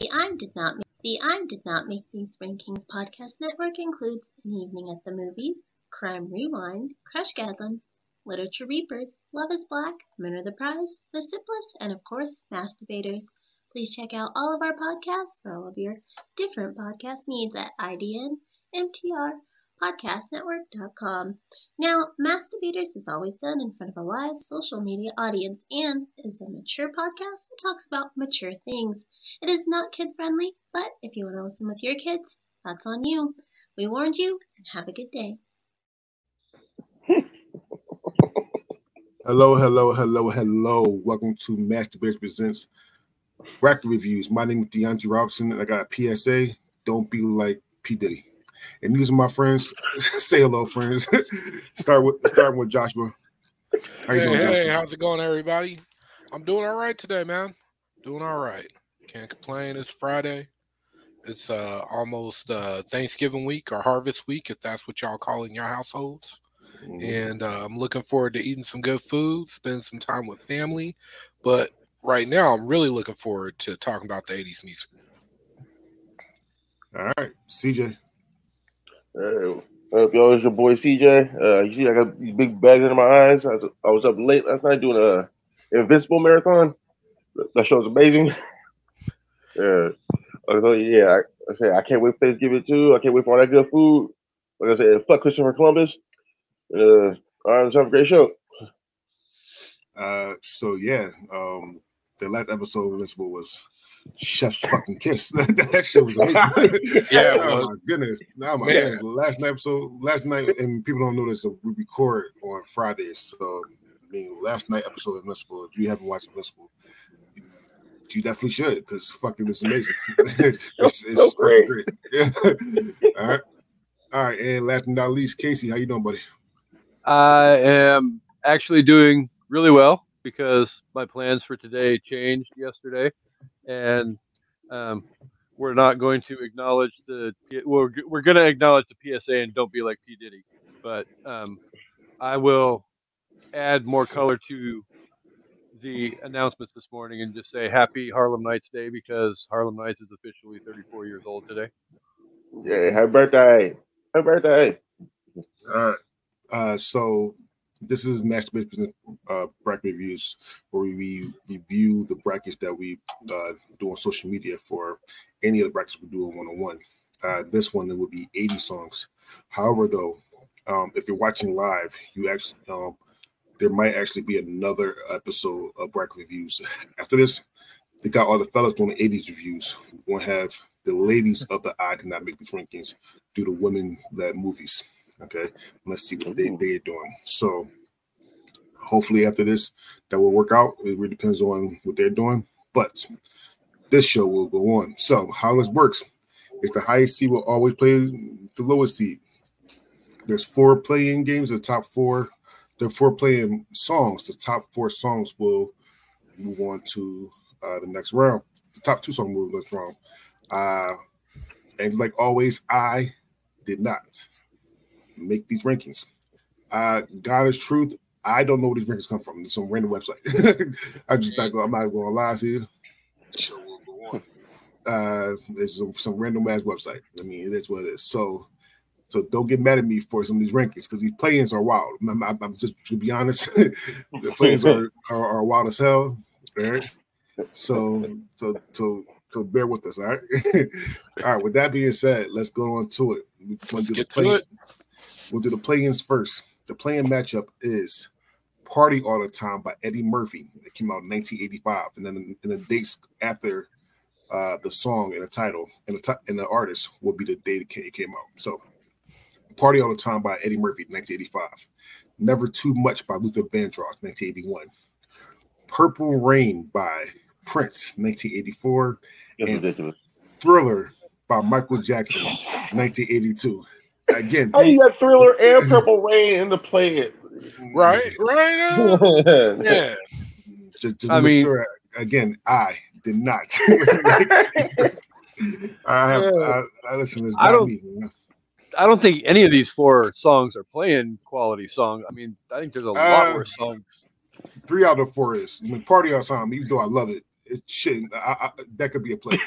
The I Did Not Make, the I Did Not Make These Rankings podcast network includes An Evening at the Movies, Crime Rewind, Crush Gadlin, Literature Reapers, Love is Black, Men Are the Prize, The Sipless, and of course, Masturbators. Please check out all of our podcasts for all of your different podcast needs at IDN, MTR, podcastnetwork.com. Now, Masturbators is always done in front of a live social media audience and is a mature podcast that talks about mature things. It is not kid friendly, but if you want to listen with your kids, that's on you. We warned you, and have a good day. Hello, hello, hello, hello. Welcome to Masturbators Presents Bracket Reviews. My name is DeAndre Robinson, and I got a PSA. Don't be like P. Diddy. And these are my friends. Say hello, friends. start with starting with Joshua. How you hey, doing, hey, Joshua? how's it going, everybody? I'm doing all right today, man. Doing all right. Can't complain. It's Friday. It's uh almost uh Thanksgiving week or harvest week, if that's what y'all call in your households. Mm-hmm. And uh, I'm looking forward to eating some good food, spend some time with family. But right now, I'm really looking forward to talking about the 80s music. All right, CJ. Uh, up, yo, it's your boy CJ. Uh, you see, I got these big bags under my eyes. I was, I was up late last night doing a Invincible marathon. That show was amazing. yeah, so, yeah. I, I say I can't wait for Thanksgiving too. I can't wait for all that good food. Like I said, fuck Christopher Columbus. Uh, all right, let's have a great show. Uh, so yeah, um, the last episode of Invincible was chef's fucking kiss. that shit was amazing. yeah, oh my goodness. Now my man. last night episode, last night, and people don't know this, so we record on Fridays. So I mean, last night episode of Invincible. If you haven't watched Invincible, you definitely should because fucking it's amazing. it's, it's so great. great. Yeah. All right. All right. And last but not least, Casey, how you doing, buddy? I am actually doing really well because my plans for today changed yesterday and um, we're not going to acknowledge the we're, we're going to acknowledge the PSA and don't be like P Diddy, but um, I will add more color to the announcements this morning and just say Happy Harlem Nights Day because Harlem Nights is officially 34 years old today. Yeah, happy birthday! Happy birthday! All right. Uh, so this is Masturbation uh, bracket reviews, where we review the brackets that we uh, do on social media for any of the brackets we do on one on one. This one it would be 80 songs. However, though, um, if you're watching live, you actually um, there might actually be another episode of bracket reviews. After this, they got all the fellas doing the 80s reviews. We're gonna have the ladies of the I did not make these rankings do the women led movies. Okay, let's see what they, they're doing. So hopefully after this that will work out. It really depends on what they're doing. But this show will go on. So how this works is the highest seed will always play the lowest seed. There's four playing games, the top four, the four playing songs. The top four songs will move on to uh, the next round. The top two songs move next round. Uh, and like always, I did not make these rankings. Uh, God is truth. I don't know where these rankings come from. It's some random website. I just not going. I'm not going to lie to you. Show will go on. Uh, it's some, some random ass website. I mean, it is what it is. So, so don't get mad at me for some of these rankings because these play-ins are wild. I'm, I'm, I'm, just to be honest, the play-ins are, are, are wild as hell. All right. So, so, so, so bear with us. All right. all right. With that being said, let's go on to it. We'll do the play. We'll do the play-ins first. The playing matchup is Party All the Time by Eddie Murphy. It came out in 1985. And then in the dates after uh, the song and the title and the, t- and the artist will be the date it came out. So Party All the Time by Eddie Murphy, 1985. Never Too Much by Luther Vandross, 1981. Purple Rain by Prince, 1984. and, Thriller by Michael Jackson, 1982. Again, how you got Thriller and Purple Rain in the play it? Right, right. Uh, yeah. To, to I mean, sure, again, I did not. I have. I, I listen. I don't. Me. I don't think any of these four songs are playing quality song. I mean, I think there's a lot uh, worse songs. Three out of four is. I mean, Party on Time, even though I love it, it shouldn't. I, I, that could be a play.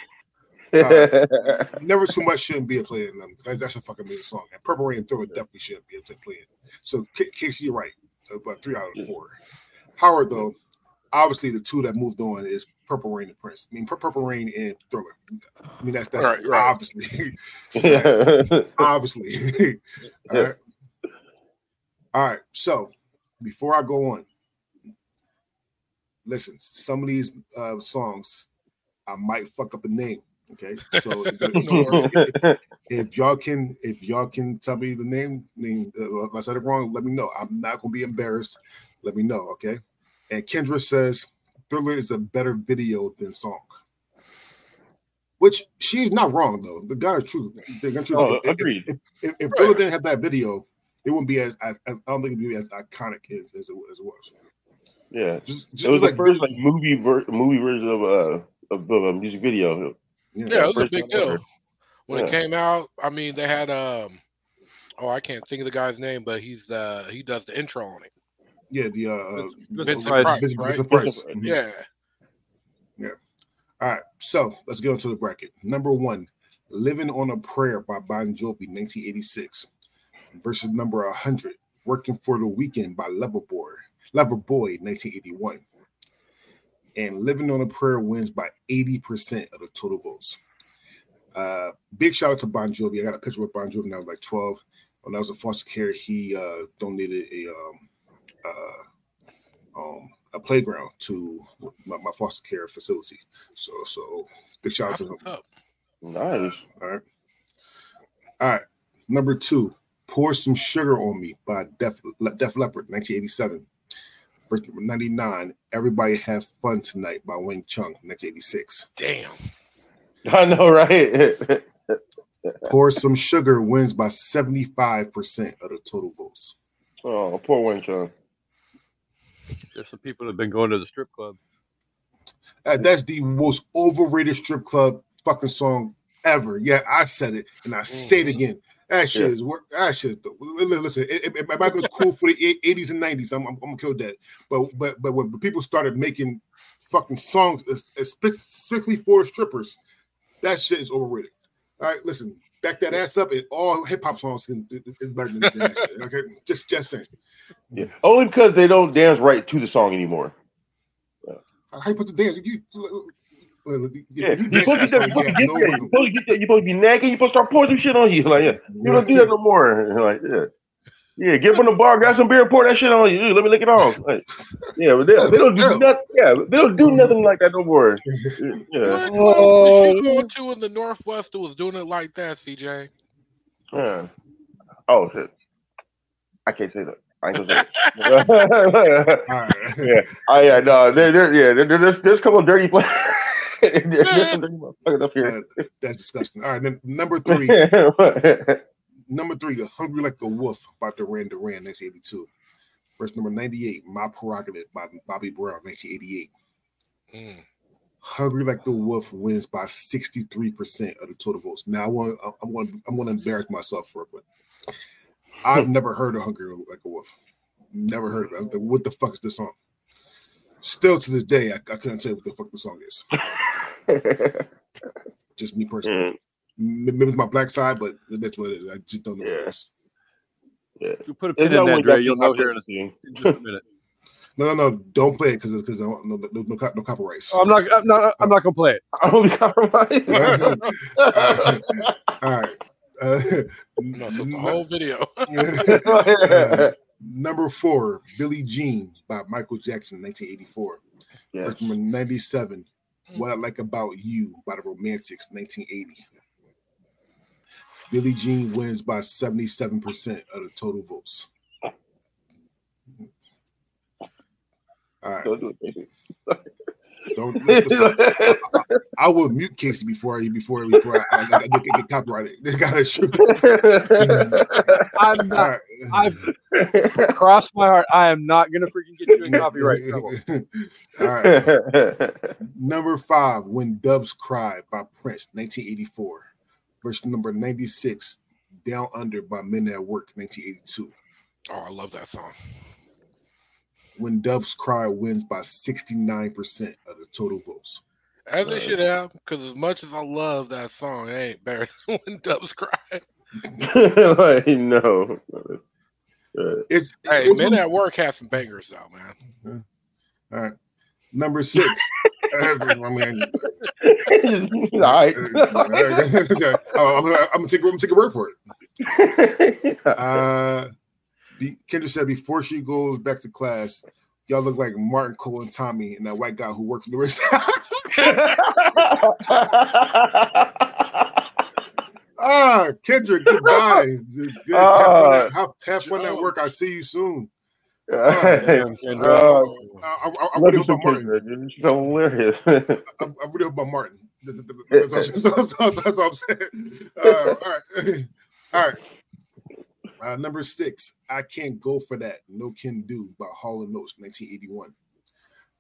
Uh, never too much shouldn't be a play in them. That's a fucking amazing song. And Purple Rain and Thriller definitely shouldn't be a play in. So, Casey, you're right. About three out of four. Howard, though, obviously the two that moved on is Purple Rain and Prince. I mean, Purple Rain and Thriller. I mean, that's that's right, right. obviously, obviously. All right. All right. So before I go on, listen. Some of these uh, songs, I might fuck up the name. Okay, so if, if, y'all can, if y'all can tell me the name, I mean, uh, if I said it wrong, let me know. I'm not gonna be embarrassed. Let me know. Okay. And Kendra says Thriller is a better video than song. Which she's not wrong though. The God is true. The true. Oh, if, agreed. If, if, if, if right. Thriller didn't have that video, it wouldn't be as, as, as I don't think it'd be as iconic as, as, it, as it was. Yeah, just, just it was like, the first like movie ver- movie version of uh of, of a music video. Yeah, yeah it was a big deal ever. when yeah. it came out. I mean, they had um, oh, I can't think of the guy's name, but he's the he does the intro on it. Yeah, the uh, Vincent Price, Price, Vincent, right? Vincent Price. Mm-hmm. Yeah, yeah. All right, so let's get into the bracket. Number one, "Living on a Prayer" by Bon Jovi, 1986, versus number 100, "Working for the Weekend" by Loverboy, Loverboy, 1981 and Living on a Prayer wins by 80% of the total votes. Uh, big shout out to Bon Jovi. I got a picture with Bon Jovi when I was like 12. When I was in foster care, he uh, donated a um, uh, um, a playground to my, my, foster care facility. So, so big shout out to him. Nice. All right. All right. Number two, Pour Some Sugar on Me by Def, Def Leppard, 1987. 99, Everybody Have Fun Tonight by Wang Chung, 1986. Damn. I know, right? Pour Some Sugar wins by 75% of the total votes. Oh, poor Wang Chung. There's some people that have been going to the strip club. Uh, that's the most overrated strip club fucking song ever. Yeah, I said it and I mm-hmm. say it again. That shit yeah. is work. That shit. Listen, it, it, it might be cool for the eighties and nineties. I'm, gonna kill that. But but but when people started making fucking songs specifically for strippers, that shit is overrated. All right, listen, back that ass up, and all hip hop songs can, is better than, that. Shit, okay, just just saying. Yeah, only because they don't dance right to the song anymore. How you put the dance? You, yeah, you're supposed to, get, you're supposed to get that. You're supposed to be nagging. You're supposed to start pouring some shit on you. Like, yeah, you don't do that no more. Like, yeah. Yeah, get from the bar, grab some beer, and pour that shit on you. Let me lick it off. Like, yeah, but they, they don't do nothing. Yeah, they don't do nothing like that no more. Yeah. What oh. you going to in the Northwest that was doing it like that, CJ? Yeah. Oh shit. I can't say that. I ain't gonna say it. yeah. Oh yeah. No. There, there, yeah. There, there's, there's a couple of dirty players. Up here. Uh, that's disgusting. All right, then number three. number three, Hungry Like a Wolf by Duran Duran, 1982. Verse number 98, My Prerogative by Bobby Brown, 1988. Mm. Hungry Like the Wolf wins by 63% of the total votes. Now I want I'm going I'm going to embarrass myself for it, but I've never heard of Hungry Like a Wolf. Never heard of it. What the fuck is this song? Still to this day, I, I couldn't tell you what the fuck the song is. just me personally. Mm. Maybe my black side, but that's what it is. I just don't know yeah. what it is. Yeah. If you put a pin in that, Dre, you'll know here in, a, in just a minute. No, no, no! Don't play it because because no, no, no, no copyrights. Oh, I'm not. I'm not. I'm not gonna play it. I will be copyrighted. All right. Uh, no, the whole video. uh, number four, Billie Jean by Michael Jackson, 1984. Yes. Number 97, Mm. What I Like About You by the Romantics, 1980. Billie Jean wins by 77% of the total votes. All right. Don't. Listen, I, I, I, will mute Casey before I before before I, I, I get, get copyrighted. They got to shoot. I'm not. I've crossed my heart. I am not going to freaking get you in copyright trouble. All right. number five, "When Doves Cry" by Prince, 1984. Verse number 96, "Down Under" by Men at Work, 1982. Oh, I love that song. When Doves Cry wins by 69% of the total votes. As they should have, because as much as I love that song, it ain't better than When Doves Cry. like, no. It's, hey, it's, Men at Work have some bangers though, man. All right. Number six. I mean, All right. oh, I'm, gonna, I'm gonna take I'm gonna take a word for it. Uh, be, Kendra said before she goes back to class, y'all look like Martin Cole and Tommy and that white guy who works for the race. ah, Kendra, goodbye. Good, good. have fun, at, have, fun at work. I see you soon. Uh, Kendra. Uh, I, I, I really hope about Martin. Kendra, She's hilarious. I, I really hope about Martin. That's, that's, that's all I'm saying. Uh, all right. All right. Uh, number six, I Can't Go For That, No Can Do by Hall & Oates, 1981.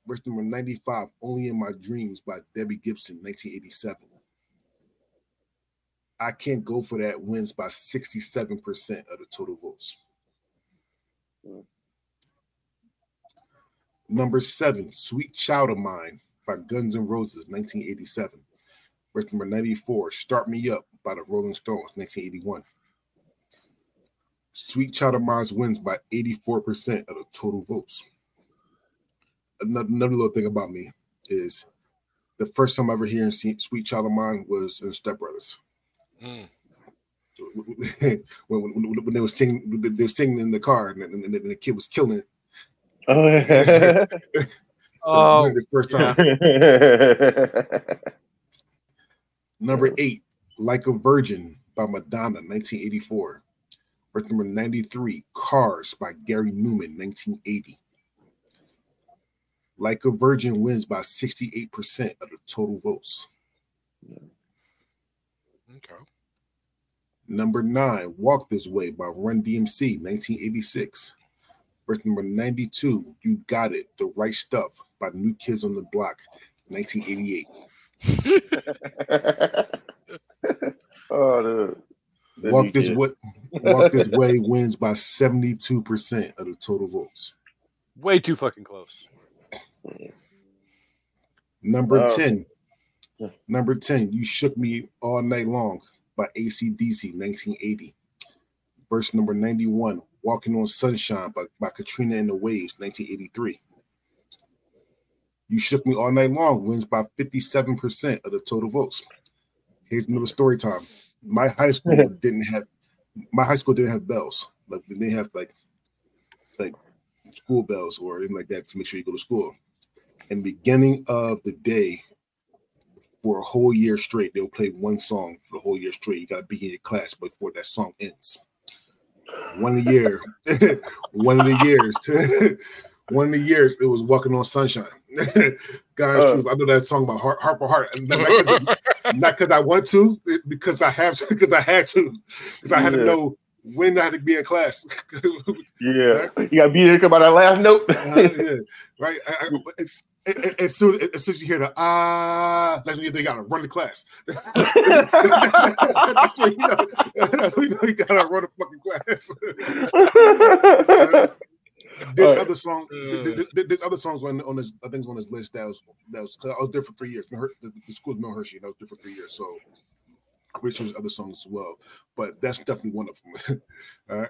Verse number 95, Only in My Dreams by Debbie Gibson, 1987. I Can't Go For That wins by 67% of the total votes. Number seven, Sweet Child of Mine by Guns N' Roses, 1987. Verse number 94, Start Me Up by the Rolling Stones, 1981. Sweet Child of Mine wins by 84% of the total votes. Another, another little thing about me is the first time I ever hearing Sweet Child of Mine was in Step Brothers. Mm. when, when, when, they were singing, they were singing in the car, and, and, and the kid was killing it. Oh, oh the first time. Number eight, Like a Virgin by Madonna, 1984. Verse number 93, Cars by Gary Numan, 1980. Like a Virgin wins by 68% of the total votes. Okay. Number nine, Walk This Way by Run DMC, 1986. Verse number 92, You Got It, The Right Stuff by New Kids on the Block, 1988. oh, dude. Walk this way, walk this way wins by 72% of the total votes. Way too fucking close. Number Wow. 10. Number 10, You Shook Me All Night Long by AC/DC 1980. Verse number 91, Walking on Sunshine by, by Katrina and the Waves 1983. You Shook Me All Night Long wins by 57% of the total votes. Here's another story time. My high school didn't have my high school didn't have bells. Like they didn't have like like school bells or anything like that to make sure you go to school. And beginning of the day, for a whole year straight, they'll play one song for the whole year straight. You gotta be in your class before that song ends. One of the year, one of the years, one of the years, it was Walking on Sunshine. God's Uh. truth. I know that song about heart, heart for heart. Not because I want to, because I have to, because I had to, because I had to know when I had to be in class. Yeah. You got to be there by that last note. Uh, yeah, right. I, I, it- as soon as soon as you hear the ah, that's when you they gotta run the class. that's you know, you, know you gotta run the fucking class. There's Right. other song. Uh. there- there- There's other songs on on this. I think it's on this list that was that was. 'cause I was there for three years. The, the school's Milton Hershey. And I was there for three years. So I'm pretty sure there's other songs as well. But that's definitely one of them. All right.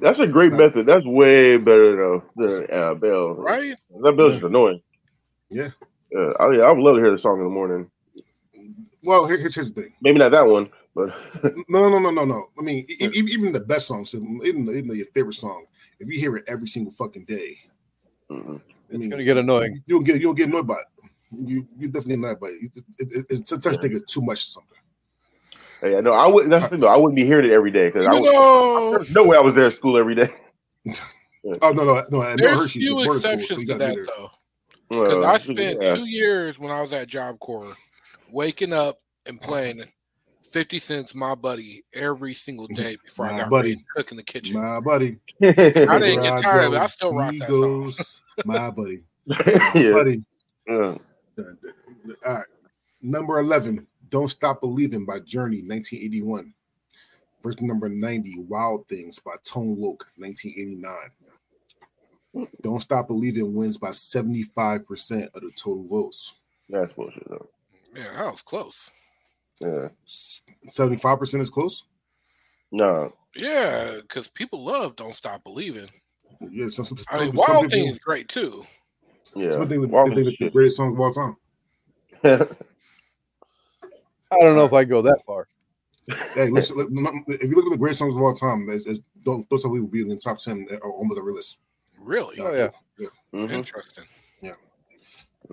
That's a great method. That's way better though than uh, Bell. Right? That Bell's just annoying. Yeah. Yeah. I, yeah, I would love to hear the song in the morning. Well, here, here's, here's the thing. Maybe not that one, but No, no, no, no, no. I mean, e- e- even the best songs, even, even your favorite song, if you hear it every single fucking day, mm, I mean, gonna get annoying. You'll get you'll get annoyed by it. You you definitely annoyed by it. It, it, it, it sometimes think it's too much or something. hey, I know I wouldn't. That's the thing, though. I wouldn't be hearing it every day because I You would, no way I was there at school every day. Oh no, no, no. I know there's Hershey's a few boarding school, so exceptions you to that there. though. Because Uh, I spent yeah. two years when I was at Job Corps waking up and playing 50 cents my buddy every single day before I My got buddy. ready to cook in the kitchen. My buddy. I didn't get tired of it. I still rock that song. goes, My buddy. My yeah. buddy. Yeah. All right. Number 11, Don't Stop Believing by Journey, 1981. Verse number 90, Wild Things by Tone Loc, 1989. Don't Stop Believing wins by 75% of the total votes. That's bullshit though. Man, that was close. Yeah. 75% is close? No. Yeah, because people love Don't Stop Believing. Yeah, some, some, I mean, some Wild Thing is great too. Yeah. Some think Wild that they think the greatest song of all time. I don't know if I go that far. Hey, listen, look, if you look at the greatest songs of all time, it's, it's, don't don't tell people be in the top ten or almost every list. Really Oh, yeah. Mhm. interesting. Yeah.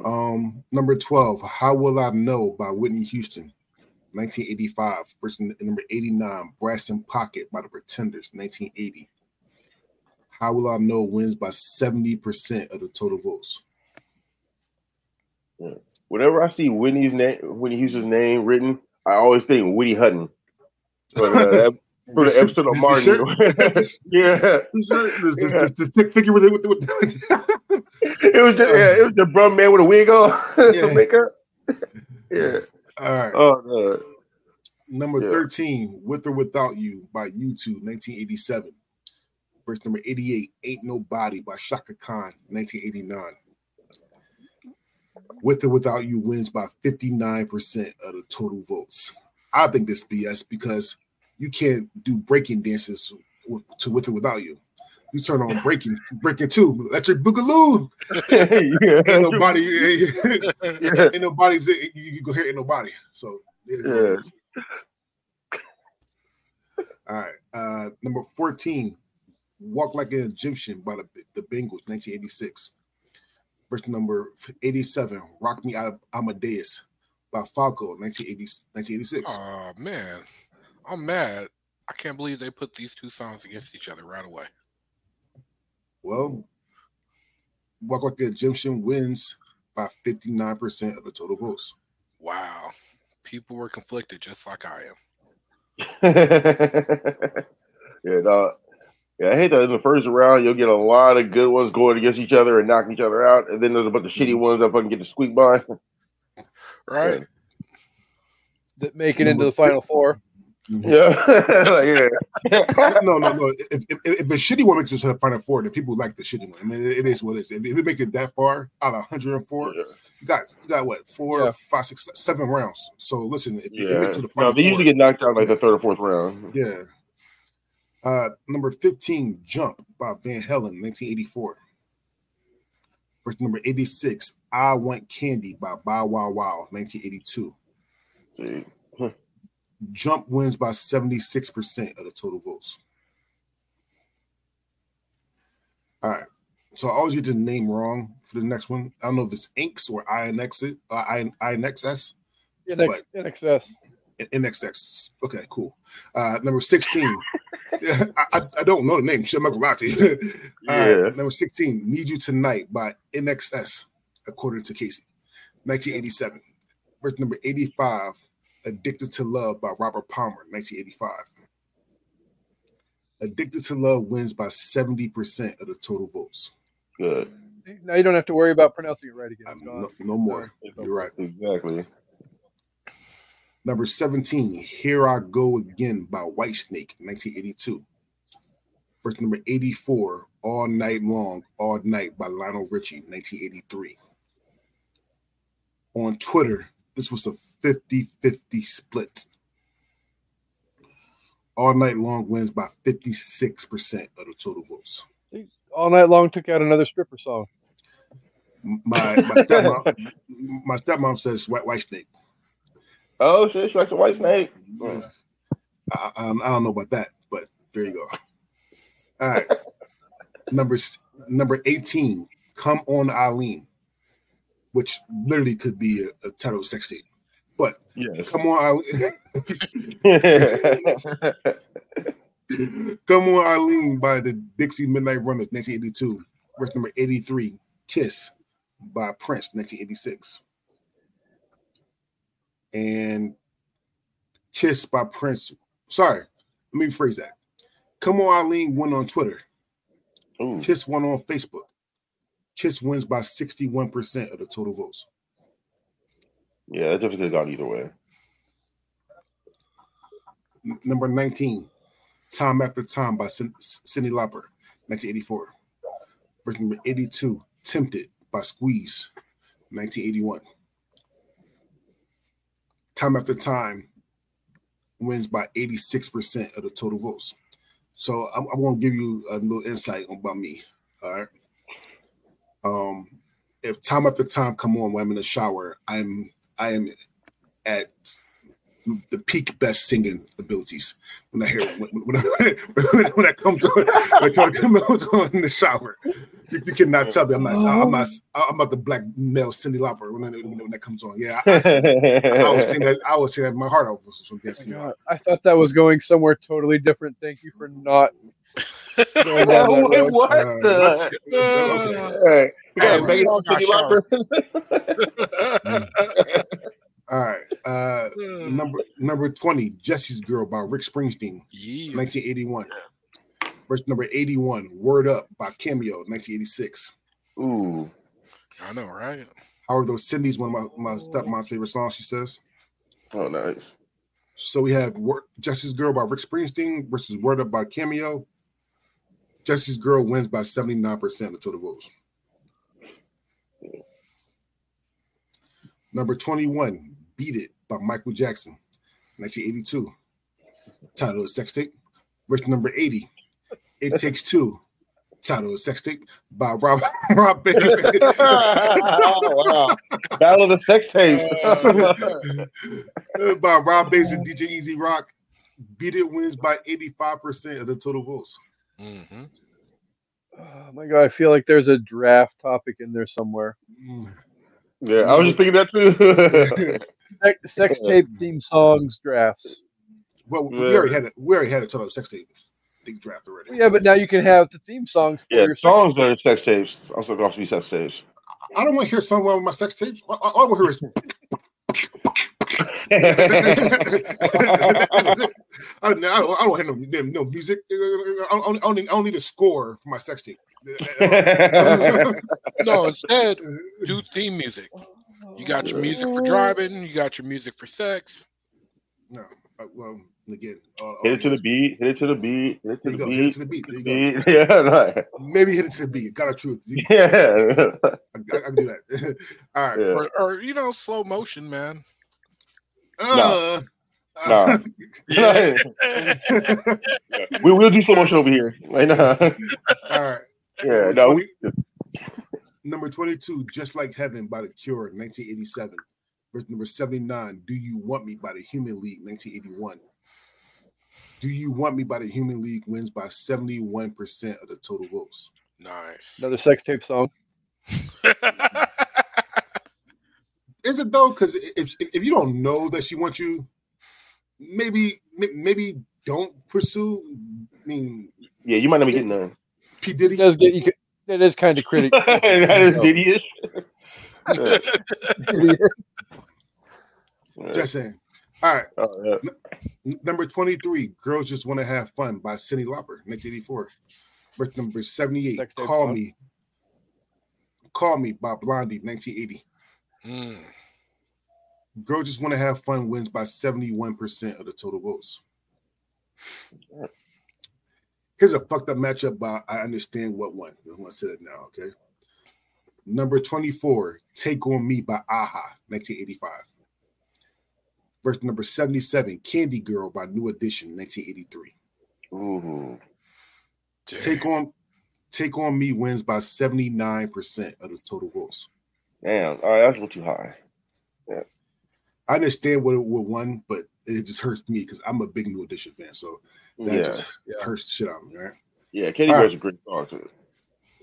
Um, number twelve, "How Will I Know" by Whitney Houston, nineteen eighty-five. Verse number eighty-nine, "Brass in Pocket" by the Pretenders, nineteen eighty. "How Will I Know" wins by seventy percent of the total votes. Whenever I see Whitney's name, Whitney Houston's name written, I always think Whitney Hutton. But, uh, for the episode of Martin. yeah. The the- the- figure with it. With, with, It was just, yeah, it was the brum man with a wig on, Yeah. some makeup. yeah. All right. Oh no. Number Yeah. 13, With or Without You by U2, 1987. Verse number 88, Ain't Nobody by Chaka Khan, 1989. With or Without You wins by 59% of the total votes. I think this BS because you can't do breaking dances to With or Without You. You turn on breaking, breaking two, electric boogaloo. yeah. Ain't nobody, Yeah. ain't nobody's, you, you go hear ain't nobody. So, it is Yeah. All right. Uh, number 14, Walk Like an Egyptian by the, the Bangles, 1986. Verse number 87, Rock Me Am- Amadeus by Falco, 1980, 1986. Oh man, I'm mad. I can't believe they put these two songs against each other right away. Well, Walk Like an Egyptian wins by 59% of the total votes. Wow, people were conflicted just like I am. yeah, no. Yeah, I hate that in the first round you'll get a lot of good ones going against each other and knocking each other out, and then there's a bunch of shitty mm-hmm. ones that fucking get to squeak by. Right? That make it into the final four. Yeah, Like, yeah. no, no, no. If, if, if a shitty one makes it to the final four, then people like the shitty one. I mean, it, it is what it is. If, if it make it that far out of 104, Yeah. you got you got what four, Yeah. five, six, seven rounds. So listen, if you Yeah. make it to the final, No, final they four, usually get knocked out like the third or fourth round. yeah. Uh, number 15, Jump by Van Halen, 1984. Verse number 86, I Want Candy by Bow Wow Wow, 1982. See, Jump wins by 76% of the total votes. All right. So I always get the name wrong for the next one. I don't know if it's Inks or INX, uh, I- INXS, NX, NXS. NXX. Okay, cool. Uh, number 16. yeah, I, I, I don't know the name. Shit, Maserati. Yeah. number 16, Need You Tonight by NXS, according to Casey. 1987. Verse number 85, Addicted to Love by Robert Palmer, 1985. Addicted to Love wins by 70% of the total votes. good. Now you don't have to worry about pronouncing it right again. No, no more. You're right. Exactly. Number 17, Here I Go Again by Whitesnake, 1982. Verse number 84, All Night Long, All Night by Lionel Richie, 1983. On Twitter, this was a 50 50 split. All Night Long wins by 56% of the total votes. All night long took out another stripper song. My, my stepmom, my stepmom says White snake. Oh shit, she likes a white snake. I, I, I don't know about that, but there you go. All right. number number 18, Come On Eileen, which literally could be a, a title sex tape. But Yes. Come On Eileen, Come On Eileen by the Dexys Midnight Runners, 1982. Verse number 83, Kiss by Prince, 1986. And Kiss by Prince. Sorry, let me rephrase that. Come on, Eileen won on Twitter. Ooh. Kiss won on Facebook. Kiss wins by 61% of the total votes. Yeah, that definitely could have gone either way. Number 19, Time After Time by Cyndi Lauper, 1984. Verse number 82, Tempted by Squeeze, 1981. Time After Time wins by 86% of the total votes. So I'm, I'm going to give you a little insight about me. All right. Um, if time after time come on when I'm in the shower, I'm I am at the peak best singing abilities when I hear when when, when, when I come to when I come on in the shower. You, you, cannot tell me I'm not I'm not I'm not the black male Cyndi Lauper when, when, that comes on. Yeah, I, I, I was sing that I was singing that my heart out I thought that was going somewhere totally different. Thank you for not. Going down that Wait, what? Uh, the? Okay. Hey, mm. All right. Uh, hmm. number number 20, Jesse's Girl by Rick Springsteen, yeah. 1981. Verse number 81, Word Up by Cameo, 1986. Ooh. I know, right? How are those Cindy's one of my, my stepmom's favorite songs, she says. Oh, nice. So we have Jesse's Girl by Rick Springsteen versus Word Up by Cameo. Jesse's Girl wins by 79% of total votes. Number 21, Beat It by Michael Jackson, 1982. Title of Sex Tape. Verse number 80, It Takes Two. Title of Sex Tape by Rob Rob Bass. oh, wow. Battle of the Sex Tape. by Rob Bass and DJ E-Z Rock. Beat It wins by 85% of the total votes. Mm-hmm. Oh my god, I feel like there's a draft topic in there somewhere. Mm. Yeah, I was just thinking that too. sex, sex tape theme songs drafts. Well, we already had it. We already had a ton of sex tapes thing draft already. Yeah, but now you can have the theme songs. yeah, songs that are sex tapes also going to be sex tapes. I don't want to hear someone with my sex tapes. All I want to hear is. I, don't, I don't hear no, no music. I only, only, only the score for my sex tape. no, instead, do theme music. You got your music for driving. You got your music for sex. No, uh, well, again, uh, hit it to the beat. Hit it to the beat. Hit it to the go, beat. Hit it to the beat. There. Yeah, right. Maybe hit it to the beat. Got a truth. Yeah, I, I, can do that. All right, yeah. or, or, you know, slow motion, man. Uh, no. Uh, yeah. we will do slow motion over here. Right now. All right. Yeah, no. 20, number 22, Just Like Heaven by The Cure, 1987. Verse number 79, Do You Want Me by the Human League, 1981. Do You Want Me by the Human League wins by 71% of the total votes. Nice. Another sex tape song. Is it though? Because if, if you don't know that she wants you, maybe maybe don't pursue. I mean, yeah, you might not be getting none. P Diddy it does get you. It is kind of critical. that is Diddy. Just saying. All right. Oh, yeah. N- number 23, Girls Just Want to Have Fun by Cyndi Lauper, 1984. Verse number 78, Sex Call Me. Call Me by Blondie, 1980. Mm. Girls Just Want to Have Fun wins by 71% of the total votes. Here's a fucked up matchup, but I understand what one. I'm gonna say it now, okay? Number 24, Take On Me by a-ha, 1985. Verse number 77, Candy Girl by New Edition, 1983. Ooh. Take on Take On Me wins by 79% of the total votes. Damn, all right, that's a little too high. Yeah. I understand what it would won, but it just hurts me because I'm a big New Edition fan. So that yeah, just yeah. hurts the shit out of me, right? Yeah, Kenny Bear's right. a great song too.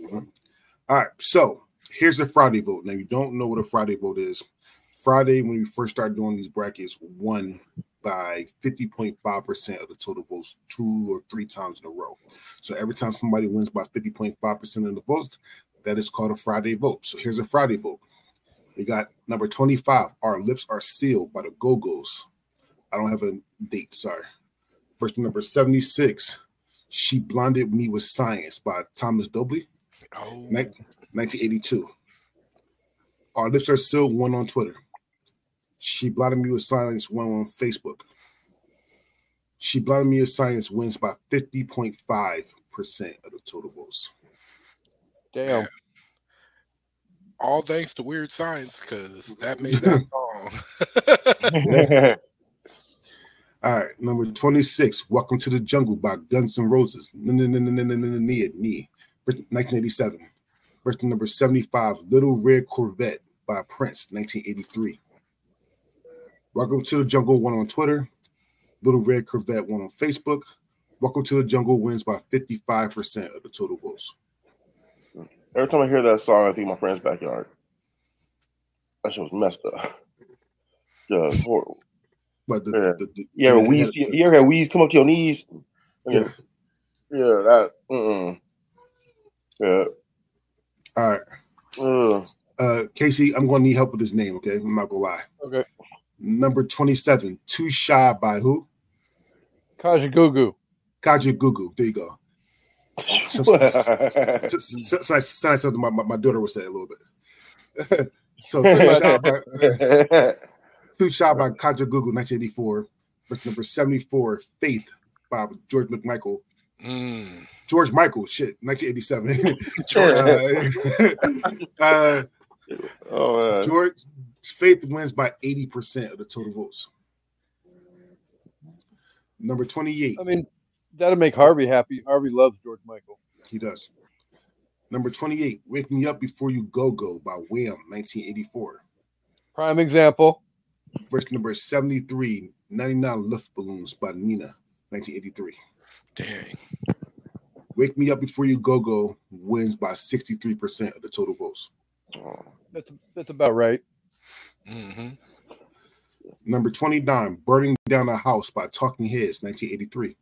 Mm-hmm. All right, so here's the Friday vote. Now you don't know what a Friday vote is. Friday, when we first started doing these brackets, won by 50.5% of the total votes two or three times in a row. So every time somebody wins by 50.5% of the votes, that is called a Friday vote. So here's a Friday vote. We got number 25, Our Lips Are Sealed by the Go Go's. I don't have a date, sorry. First number 76, She Blinded Me with Science by Thomas Dolby. Oh. 1982. Our Lips Are Sealed, one on Twitter. She Blinded Me with Science, one on Facebook. She Blinded Me with Science wins by 50.5% of the total votes. Damn. All thanks to Weird Science, because that made that song. All right, number 26, Welcome to the Jungle by Guns N' Roses. 1987. Verse number 75, Little Red Corvette by Prince, 1983. Welcome to the Jungle, one on Twitter. Little Red Corvette, one on Facebook. Welcome to the Jungle wins by 55% of the total votes. Every time I hear that song, I think my friend's backyard. That shit was messed up. Yeah, horrible. But the, yeah, the, the, yeah, the, wheeze, you, you ever had wheeze come up to your knees? Yeah, yeah, that. Mm-mm. Yeah. All right. Uh, uh, Casey, I'm going to need help with this name. Okay, I'm not gonna lie. Okay. Number 27, Too Shy by who? Kajagoogoo. Kajagoogoo. There you go. Sounds something my, my, daughter would say a little bit. so Too Shy by, Too Shy by Kajagoogoo, 1984. Verse number 74, Faith by George McMichael. Mm. George Michael, shit, 1987. uh, uh, oh, man. George Faith wins by 80% of the total votes. Number 28. I mean, that'll make Harvey happy. Harvey loves George Michael. He does. Number 28, Wake Me Up Before You Go Go by Wham, 1984. Prime example. Verse number 73, 99 Luftballons by Nena, 1983. Dang. Wake Me Up Before You Go Go wins by 63% of the total votes. Oh, that's, that's about right. Mm-hmm. Number 29, Burning Down a House by Talking Heads, 1983.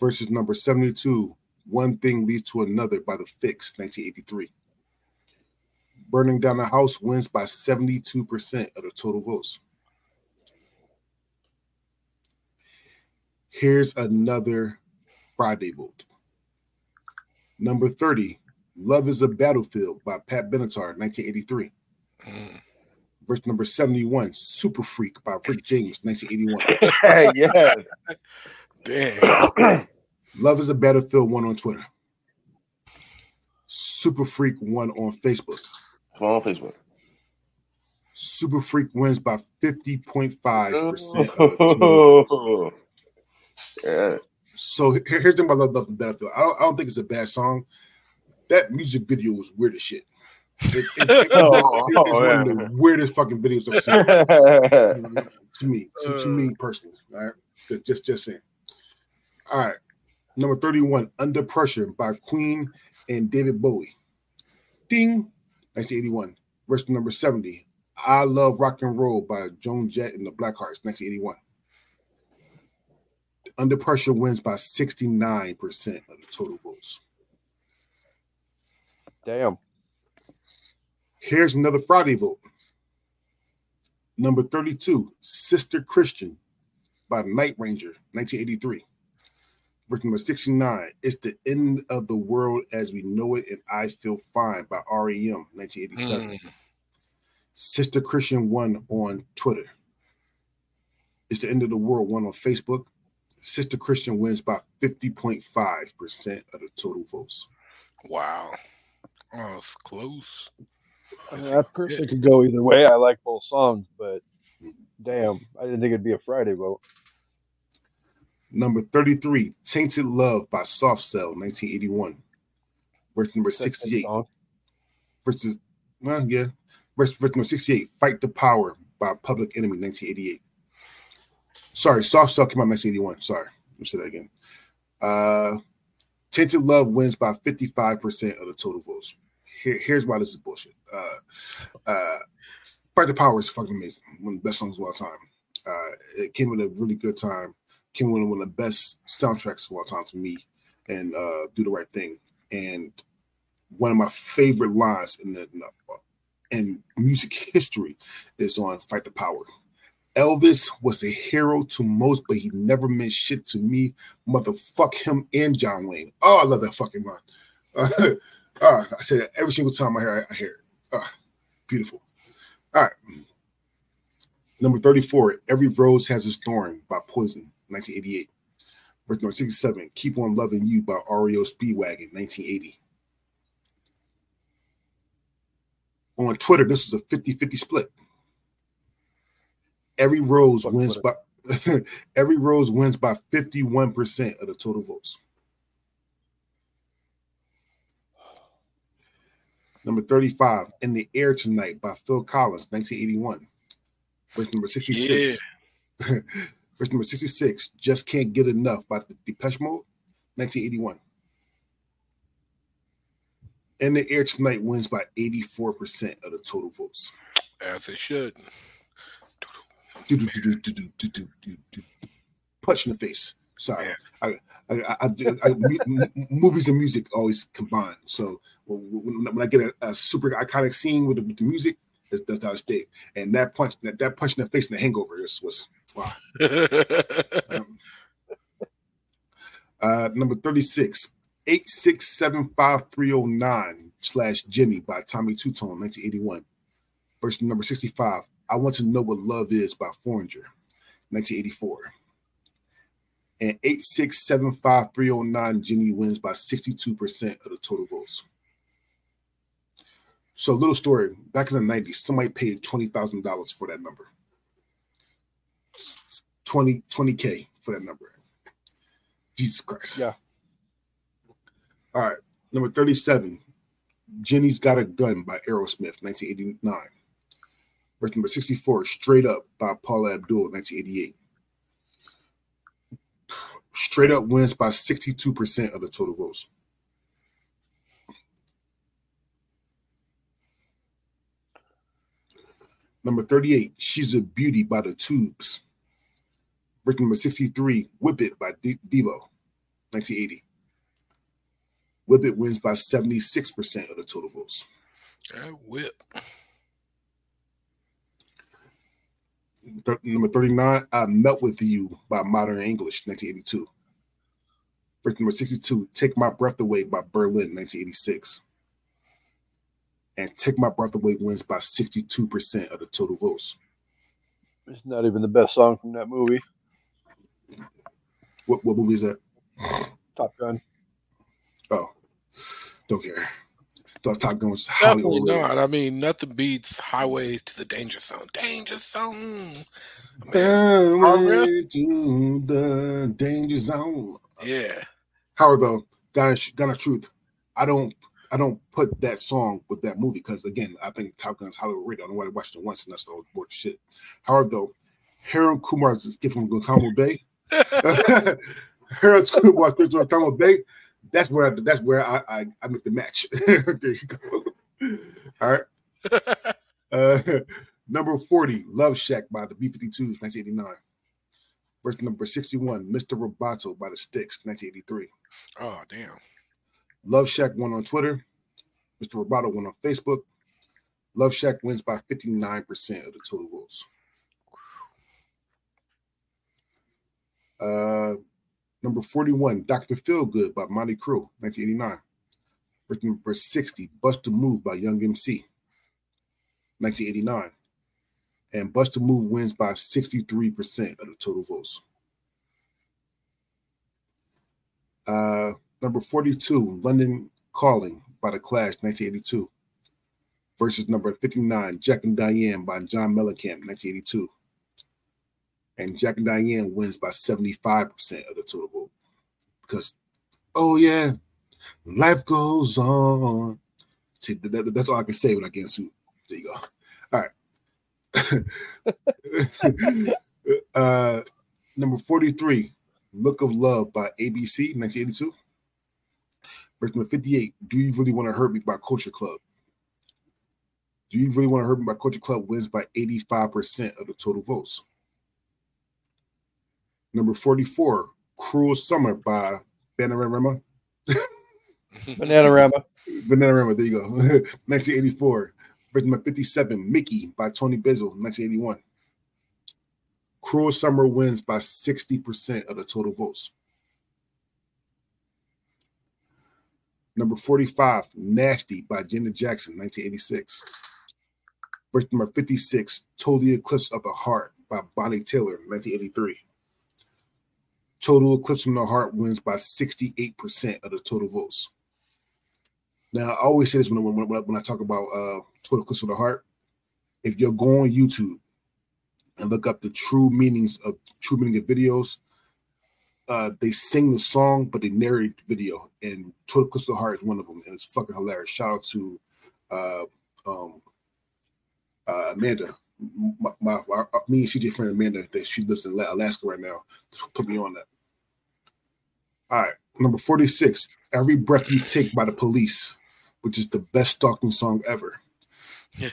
Versus number 72, One Thing Leads to Another by The Fixx, 1983. Burning Down the House wins by 72% of the total votes. Here's another Friday vote. Number 30, Love is a Battlefield by Pat Benatar, 1983. Mm. Verse number 71, Super Freak by Rick James, 1981. yes. Damn. Love is a Battlefield one on Twitter. Super Freak one on Facebook. On Facebook. Super Freak wins by 50.5%. yeah. So here's the thing about Love, Love and Battlefield. I don't, I don't think it's a bad song. That music video was weird as shit. It, it, it, oh, it's oh, one of the weirdest fucking videos I've seen. to me, to, to, me personally. All right, just just saying. All right, number thirty-one, "Under Pressure" by Queen and David Bowie. Ding, 1981. Verse number seventy, "I Love Rock and Roll" by Joan Jett and the Blackhearts, 1981. Under Pressure wins by 69% of the total votes. Damn. Here's another Friday vote. Number 32, Sister Christian by Night Ranger, 1983. Verse number 69, It's the End of the World as We Know It and I Feel Fine by REM, 1987. Mm. Sister Christian one on Twitter. It's the End of the World one on Facebook. Sister Christian wins by 50.5% of the total votes. Wow. Oh, it's close. I mean, that person could go either way. I like both songs, but damn, I didn't think it'd be a Friday vote. Number 33, Tainted Love by Soft Cell, 1981. Verse number 68. Versus, well, yeah. Verse, verse number 68, Fight the Power by Public Enemy, 1988. Sorry, Soft Cell came out in 1981. Sorry, let me say that again. Uh, Tainted Love wins by 55% of the total votes. Here, here's why this is bullshit. Uh, uh, Fight the Power is fucking amazing. One of the best songs of all time. Uh, it came with a really good time. Came one of the best soundtracks of all time to me, and uh, Do the Right Thing. And one of my favorite lines in the in music history is on Fight the Power. Elvis was a hero to most, but he never meant shit to me. Motherfuck him and John Wayne. Oh, I love that fucking line. Uh, uh, I say that every single time I hear, I hear it. Uh, beautiful. All right. Number 34, Every Rose Has Its Thorn by Poison, 1988. Verse number 67, Keep On Loving You by REO Speedwagon, 1980. On Twitter, this was a 50 50 split. Every rose Fuck wins Twitter. by every rose wins by 51% of the total votes. Number 35, In the Air Tonight by Phil Collins, 1981. Verse number 66. Yeah. Verse number 66, Just Can't Get Enough by the Depeche Mode, 1981. In the Air Tonight wins by 84% of the total votes. As it should. Punch in the face. Sorry, I, I, I, I, movies and music always combine. So when, when I get a, a, super iconic scene with the, with the music, that's, that's how I stay. And that punch, that, that punch in the face in the Hangover was wow. um, uh, number thirty-six, eight six seven five three zero oh nine slash Jenny by Tommy Tutone, nineteen eighty-one. Verse number sixty-five. I want to know what love is by Foreigner, nineteen eighty-four and 8675309 Jenny wins by 62% of the total votes. So, little story back in the 90s, somebody paid $20,000 for that number. 20, 20K for that number. Jesus Christ. Yeah. All right. Number 37, Jenny's Got a Gun by Aerosmith, 1989. Verse number 64, Straight Up by Paula Abdul, 1988 straight up wins by 62% of the total votes. Number 38, She's a Beauty by the Tubes. Verse number 63, Whip It by De- Devo, 1980. Whip It wins by 76% of the total votes. That whip. Th- number 39, I Melt With You by Modern English, 1982. Verse number 62, Take My Breath Away by Berlin, 1986. And Take My Breath Away wins by 62% of the total votes. It's not even the best song from that movie. What, what movie is that? Top Gun. Oh, don't care thought Top Gun was highly Definitely not. I mean, nothing beats Highway to the Danger Zone. Danger Zone. Highway to the Danger Zone. Yeah. Howard, though, guys, gun of truth. I don't, I don't put that song with that movie because again, I think Top Gun is Hollywood radio. I don't know why I watched it once and that's the old board shit. Howard, though, Harold Kumar's gift from Guantanamo Bay. Harold Kumar from Guantanamo Bay that's where that's where I I, I make the match. there you go. All right. Uh, number 40, Love Shack by the B-52s, 1989. Verse number 61, Mr. Roboto by the Styx, 1983. Oh, damn. Love Shack won on Twitter. Mr. Roboto won on Facebook. Love Shack wins by 59% of the total votes. Uh, Number 41, Dr. Feelgood by Mötley Crüe, 1989. Verse number 60, Bust a Move by Young MC, 1989. And Bust a Move wins by 63% of the total votes. Uh, number 42, London Calling by The Clash, 1982. Versus number 59, Jack and Diane by John Mellencamp, 1982 and Jack and Diane wins by 75% of the total vote. Because, oh yeah, life goes on. See, that, that's all I can say when I get sued. There you go. All right. uh, number 43, Look of Love by ABC, 1982. Verse number 58, Do You Really Want to Hurt Me by Culture Club. Do You Really Want to Hurt Me by Culture Club wins by 85% of the total votes. Number 44, Cruel Summer by Bananarama. Bananarama. Bananarama, there you go. 1984. Version number 57, Mickey by Toni Basil, 1981. Cruel Summer wins by 60% of the total votes. Number 45, Nasty by Janet Jackson, 1986. Verse number 56, Total Eclipse of the Heart by Bonnie Tyler, 1983. Total Eclipse from the Heart wins by 68% of the total votes. Now, I always say this when, when, when I talk about uh, Total Eclipse of the Heart. If you go on YouTube and look up the true meanings of true meaning of videos, uh, they sing the song, but they narrate the video. And Total Eclipse of the Heart is one of them, and it's fucking hilarious. Shout out to uh, um, uh, Amanda, my, my, my, me and CJ friend Amanda, that she lives in Alaska right now, put me on that. All right, number 46, Every Breath You Take by the Police, which is the best stalking song ever.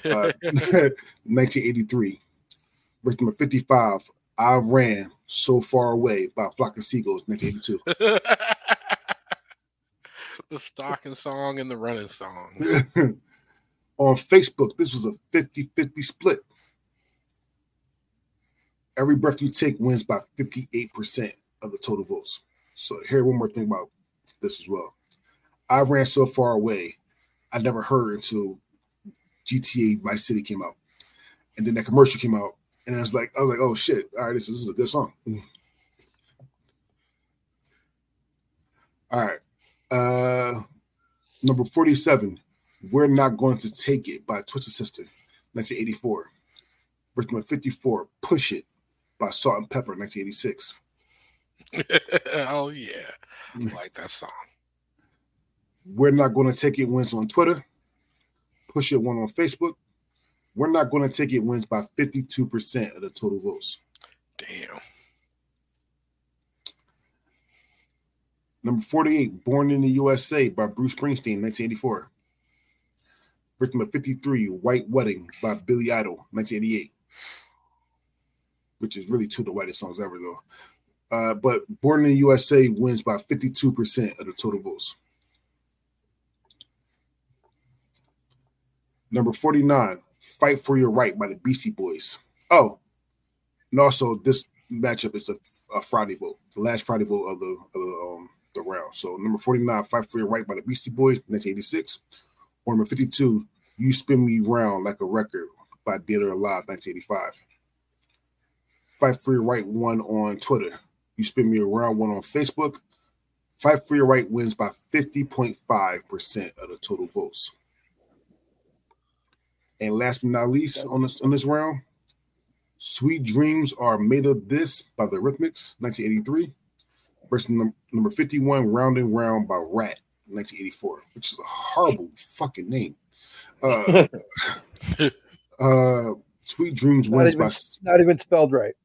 Uh, 1983. Verse number 55, I Ran So Far Away by Flock of Seagulls, 1982. the stalking song and the running song. On Facebook, this was a 50 50 split. Every breath you take wins by 58% of the total votes. So, here, one more thing about this as well. I ran so far away, I never heard until GTA Vice City came out. And then that commercial came out, and I was like, I was like, oh shit, all right, this, this is a good song. All right. Uh number 47, We're Not Going to Take It by Twisted Sister, 1984. Verse number 54, Push It by Salt-N-Pepa, 1986. oh yeah. I like that song. We're not going to take it wins on Twitter. Push it one on Facebook. We're not going to take it wins by 52% of the total votes. Damn. Number 48, Born in the USA by Bruce Springsteen, 1984. Verse number 53, White Wedding by Billy Idol, 1988. Which is really two of the whitest songs ever, though. Uh, but Born in the USA wins by 52% of the total votes. Number 49, Fight for Your Right by the Beastie Boys. Oh, and also this matchup is a, a Friday vote, the last Friday vote of the, of the, um, the round. So number 49, Fight for Your Right by the Beastie Boys, 1986. Or number 52, You Spin Me Round Like a Record by Dead Alive, 1985. Fight for Your Right One on Twitter. You Spin Me Around one on Facebook. Fight for Your Right wins by 50.5% of the total votes. And last but not least, on this on this round, Sweet Dreams Are Made of This by the Eurythmics, 1983. Versus num- number 51, Round and Round by Ratt, 1984, which is a horrible fucking name. Uh, uh, Sweet Dreams Not wins even, by not even spelled right.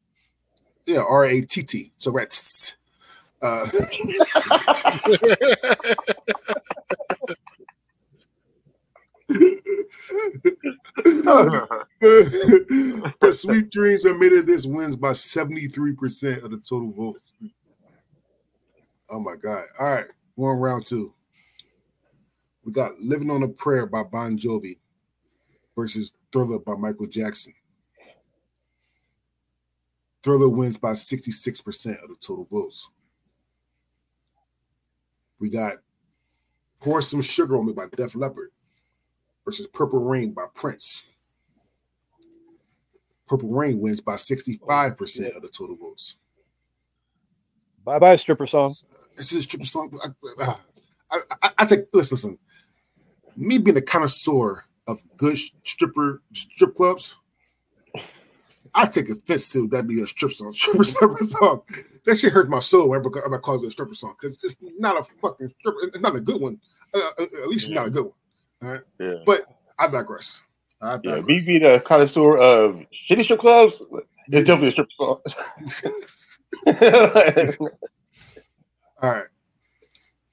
Yeah, R A T T. So Ratt. Uh, but Sweet Dreams admitted this wins by 73% of the total votes. Oh my God. All right. One round two. We got Living on a Prayer by Bon Jovi versus Thriller by Michael Jackson. Thriller wins by 66% of the total votes. We got Pour Some Sugar on Me by Def Leppard versus Purple Rain by Prince. Purple Rain wins by 65% of the total votes. Bye bye, stripper song. This is a stripper song. I, I, I, I take listen, listen. Me being a connoisseur of good stripper strip clubs, I take offense to that be a strip song, stripper, stripper song. That shit hurts my soul whenever I calls it a stripper song because it's not a fucking stripper. It's not a good one. Uh, at least it's not a good one. All right. Yeah. But I digress. I Yeah, digress. me being a connoisseur of shitty strip clubs, it's definitely a strip song. All right.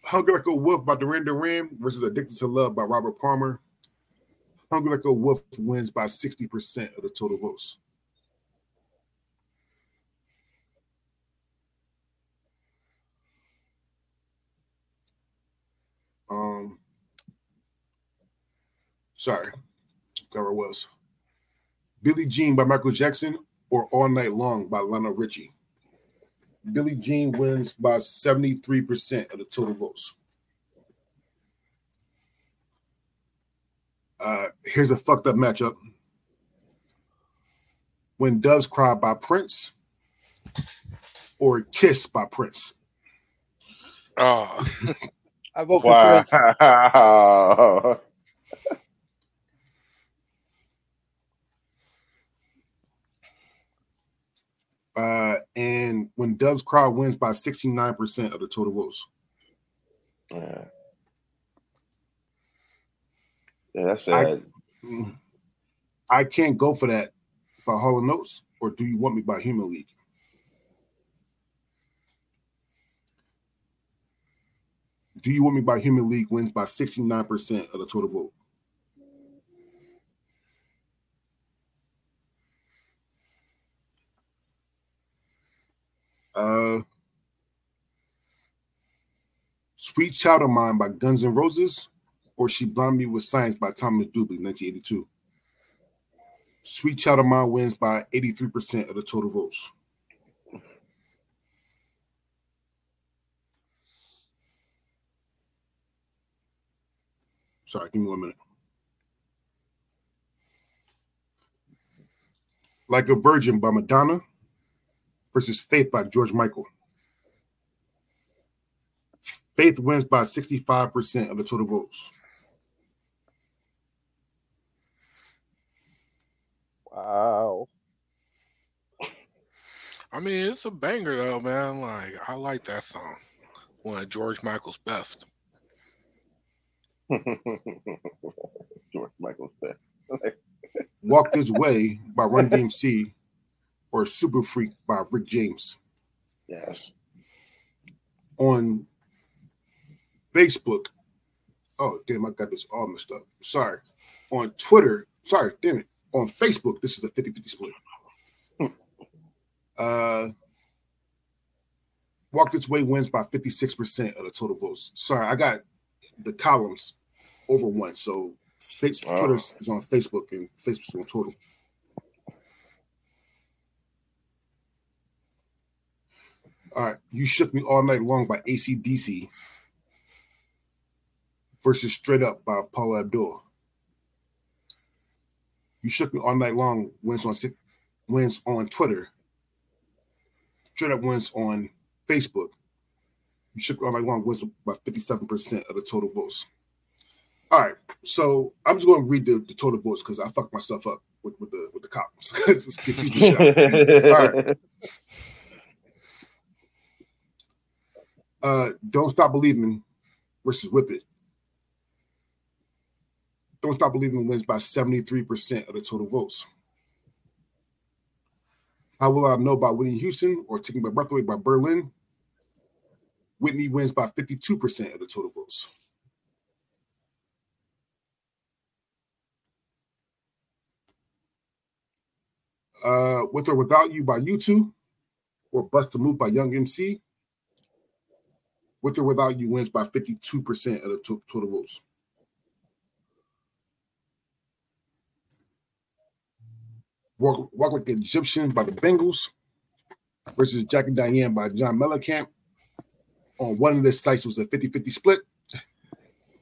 Hungry Like a Wolf by Duran Duran versus Addicted to Love by Robert Palmer. Hungry Like a Wolf wins by 60% of the total votes. Um, Sorry, it was. Billie Jean by Michael Jackson or All Night Long by Lionel Richie. Billie Jean wins by 73% of the total votes. Uh, here's a fucked up matchup. When Doves Cry by Prince or Kiss by Prince. Oh. I vote for Prince. Wow. Uh, and when Doves Cry wins by 69% of the total votes. yeah. Yeah, that's sad. Mm. I can't go for that by Hall & Oates, or do you want me by Human League? Do you want me by Human League wins by 69% of the total vote? Uh, Sweet Child of Mine by Guns N' Roses, or She Blinded Me with Science by Thomas Dolby, 1982. Sweet Child of Mine wins by 83% of the total votes. Sorry, give me one minute. Like a Virgin by Madonna versus Faith by George Michael. Faith wins by 65% of the total votes. Wow. I mean, it's a banger though, man. Like I like that song. One of George Michael's best. George. Walk This Way by Run DMC or Super Freak by Rick James. yes. On Facebook, oh damn, I got this all messed up. Sorry. On Twitter, sorry, damn it. On Facebook, this is a 50 50 split. Uh, Walk This Way wins by 56% of the total votes. Sorry, I got the columns over one. So Facebook, Wow. Twitter is on Facebook and Facebook's on total. All right, You Shook Me All Night Long by AC/DC versus Straight Up by Paula Abdul. You Shook Me All Night Long wins on wins on Twitter. Straight Up wins on Facebook. You Shook Me All Night Long wins by 57% of the total votes. All right, so I'm just going to read the, the total votes because I fucked myself up with, with the with the columns. Just confused the shit out of me. All right. uh Don't Stop Believing versus Whip It. Don't Stop Believing wins by 73% of the total votes. How Will I Know by Whitney Houston or Taking My Breath Away by Berlin? Whitney wins by 52% of the total votes. Uh, With or Without You by U2 or Bust a Move by Young MC? With or Without You wins by 52% of the to- total votes. Walk, Walk Like an Egyptian by the Bangles versus Jack and Diane by John Mellencamp. On one of the sites, was a 50 50 split.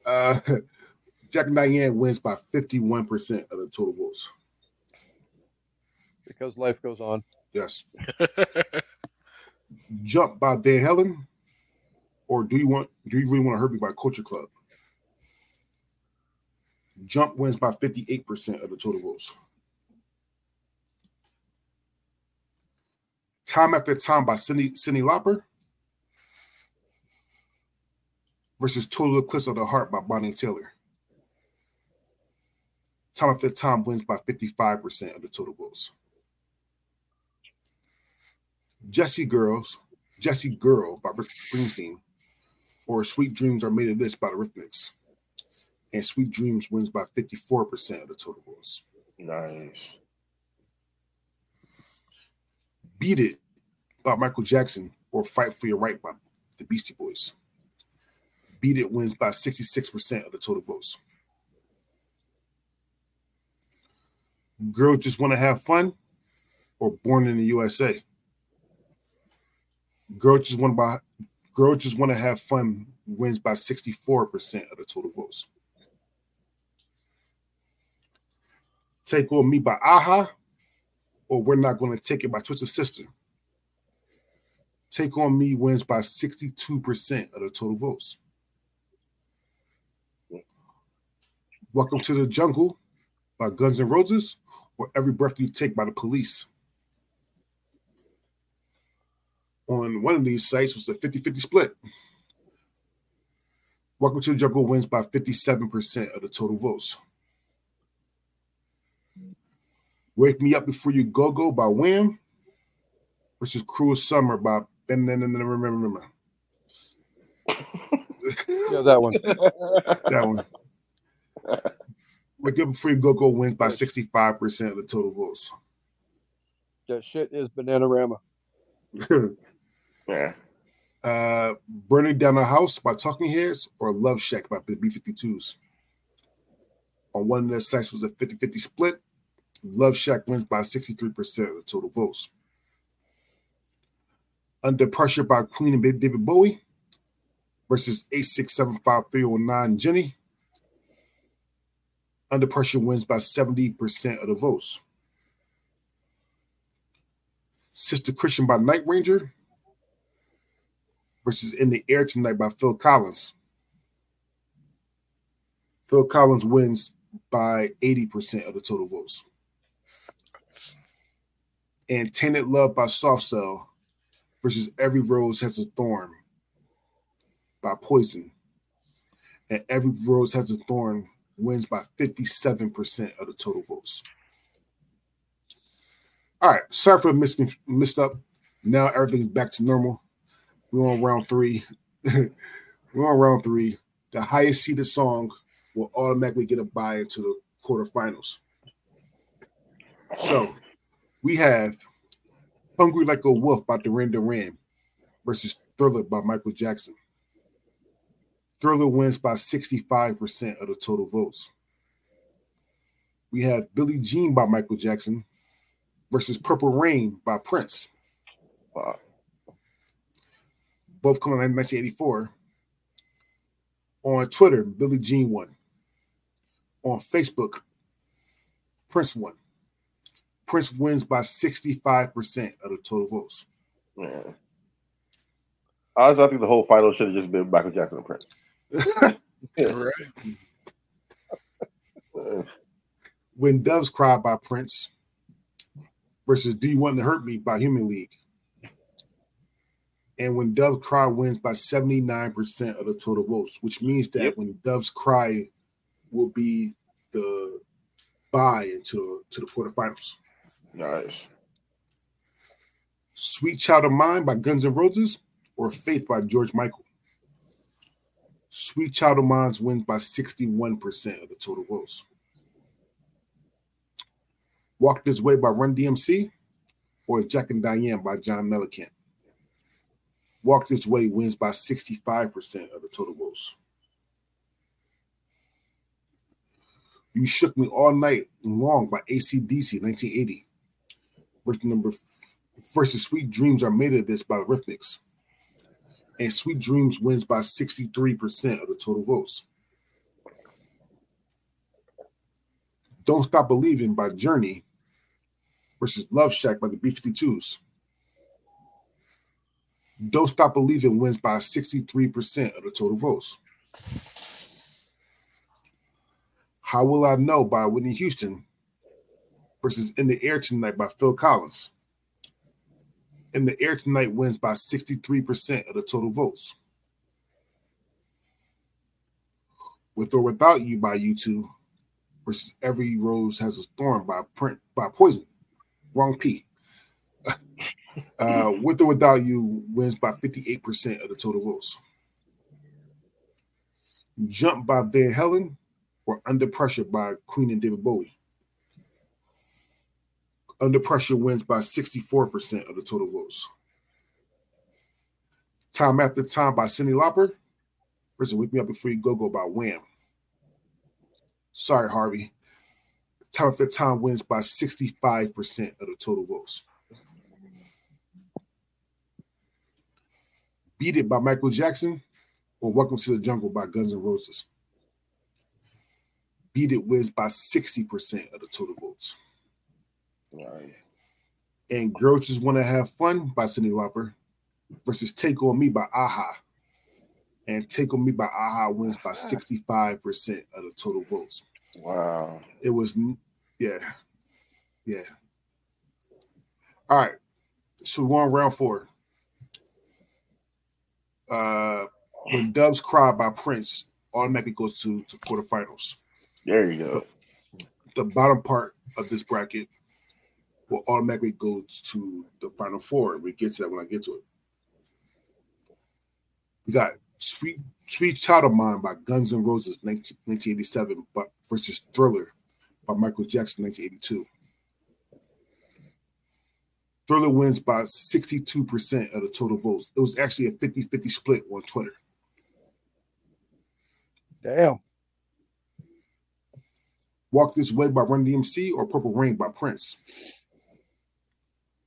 Uh, Jack and Diane wins by 51% of the total votes. Because life goes on. Yes. Jump by Van Halen, or do you want? Do you really want to hurt me by Culture Club? Jump wins by fifty eight percent of the total votes. Time after time by Cyndi Cyndi Lauper versus Total Eclipse of the Heart by Bonnie Tyler. Time after time wins by fifty five percent of the total votes. Jesse Girls, Jesse Girl by Rick Springsteen, or Sweet Dreams Are Made of This by the Eurythmics. And Sweet Dreams wins by 54% of the total votes. Nice. Beat It by Michael Jackson, or Fight for Your Right by the Beastie Boys. Beat It wins by 66% of the total votes. Girls Just Want to Have Fun or Born in the USA? Girls Just Want to Girls Just Want to Have Fun wins by 64% of the total votes. Take On Me by a-ha or We're Not Going to Take It by Twisted Sister. Take On Me wins by 62% of the total votes. Welcome to the Jungle by Guns N' Roses or Every Breath You Take by the Police. On one of these sites was a 50 50 split. Welcome to the Jungle wins by 57% of the total votes. Wake Me Up Before You Go Go by Wham versus Cruel Summer by Ben. Remember. Remember. Yeah, that one. that one. Wake Up Before You Go Go wins by 65% of the total votes. That shit is Bananarama. yeah. Uh, Burning Down a House by Talking Heads or Love Shack by B 52s. On one of their sites was a 50 50 split. Love Shack wins by 63% of the total votes. Under Pressure by Queen and David Bowie versus 8675309 Jenny. Under Pressure wins by 70% of the votes. Sister Christian by Night Ranger versus In the Air Tonight by Phil Collins. Phil Collins wins by 80% of the total votes and Tainted Love by Soft Cell versus Every Rose Has a Thorn by Poison. And Every Rose Has a Thorn wins by 57% of the total votes. All right, sorry for the mis- missed up. Now everything's back to normal. We're on round three. We're on round three. The highest seeded song will automatically get a bye into the quarterfinals. So we have Hungry Like a Wolf by Duran Duran versus Thriller by Michael Jackson. Thriller wins by 65% of the total votes. We have Billie Jean by Michael Jackson versus Purple Rain by Prince. Wow. Both coming out in 1984. On Twitter, Billie Jean won. On Facebook, Prince won. Prince wins by 65% of the total votes. Yeah. I think the whole final should have just been Michael Jackson and Prince. right. when Doves Cry by Prince versus Do You Want to Hurt Me by Human League. And when Doves Cry wins by 79% of the total votes, which means that yep. when Doves Cry will be the bye into to the quarterfinals. Nice. Sweet Child of Mine by Guns N' Roses or Faith by George Michael. Sweet Child of Mine wins by 61% of the total votes. Walk This Way by Run DMC or Jack and Diane by John Mellencamp. Walk This Way wins by 65% of the total votes. You Shook Me All Night Long by AC/DC 1980 versus number versus Sweet Dreams are made of this by Eurythmics. And Sweet Dreams wins by 63% of the total votes. Don't Stop Believing by Journey versus Love Shack by the B 52s. Don't Stop Believing wins by 63% of the total votes. How Will I Know by Whitney Houston versus In the Air Tonight by Phil Collins. In the Air Tonight wins by 63% of the total votes. With or Without You by U2 versus Every Rose Has a Thorn by Print by Poison. Wrong P. uh, With or Without You wins by 58% of the total votes. Jump by Van Halen or Under Pressure by Queen and David Bowie. Under Pressure wins by 64% of the total votes. Time After Time by Cyndi Lauper versus Wake Me Up Before You Go Go by Wham. Sorry, Harvey. Time After Time wins by 65% of the total votes. Beat It by Michael Jackson or Welcome to the Jungle by Guns N' Roses. Beat It wins by 60% of the total votes. Right. And Girls Just Want to Have Fun by Cyndi Lauper versus Take On Me by a-ha. And Take On Me by a-ha wins by 65% of the total votes. Wow. It was, yeah, yeah. All right. So we're on round four. Uh, when Doves Cry by Prince automatically goes to, to quarterfinals. There you go. The bottom part of this bracket will automatically go to the final four. We get to that when I get to it. We got Sweet Sweet Child of Mine by Guns N' Roses 19, 1987 but versus Thriller by Michael Jackson 1982. Thriller wins by 62% of the total votes. It was actually a 50 50 split on Twitter. Damn. Walk This Way by Run DMC or Purple Rain by Prince.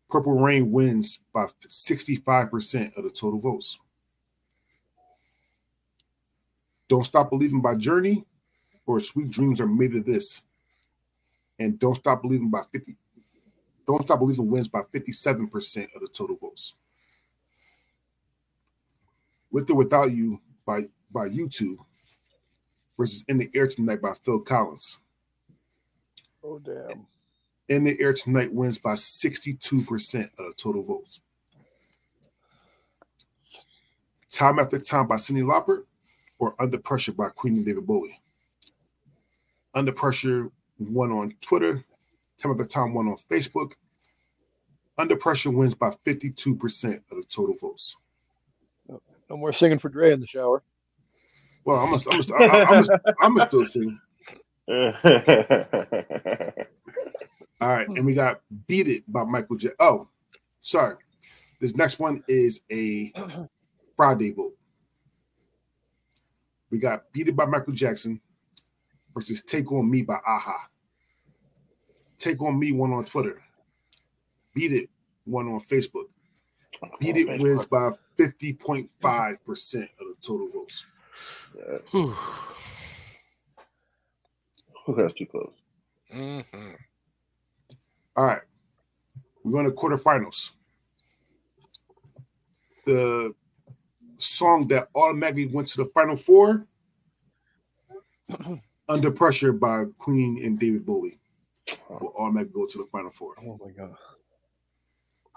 Purple Rain wins by 65% of the total votes. Don't Stop Believing by Journey or Sweet Dreams Are Made of This. And Don't Stop Believing by 50. Don't Stop Believing wins by 57% of the total votes. With or Without You by, by U2 versus In the Air Tonight by Phil Collins. Oh damn. In the Air Tonight wins by 62% of the total votes. Time After Time by Cyndi Lauper or Under Pressure by Queen and David Bowie. Under Pressure won on Twitter. Time the Time won on Facebook. Under Pressure wins by 52% of the total votes. No more singing for Dre in the shower. Well, I'm gonna, I'm gonna, I'm gonna, I'm gonna still sing. All right, and we got "Beat It" by Michael J. Oh, sorry. This next one is a Friday vote. We got "Beat It" by Michael Jackson versus "Take on Me" by a-ha. "Take on Me" one on Twitter. "Beat It" one on Facebook. "Beat It" wins by fifty point five percent of the total votes. Whew. Who has too close? Mhm. All right. We're going to quarterfinals. The song that automatically went to the final four, Under Pressure by Queen and David Bowie, will automatically go to the final four. Oh my god.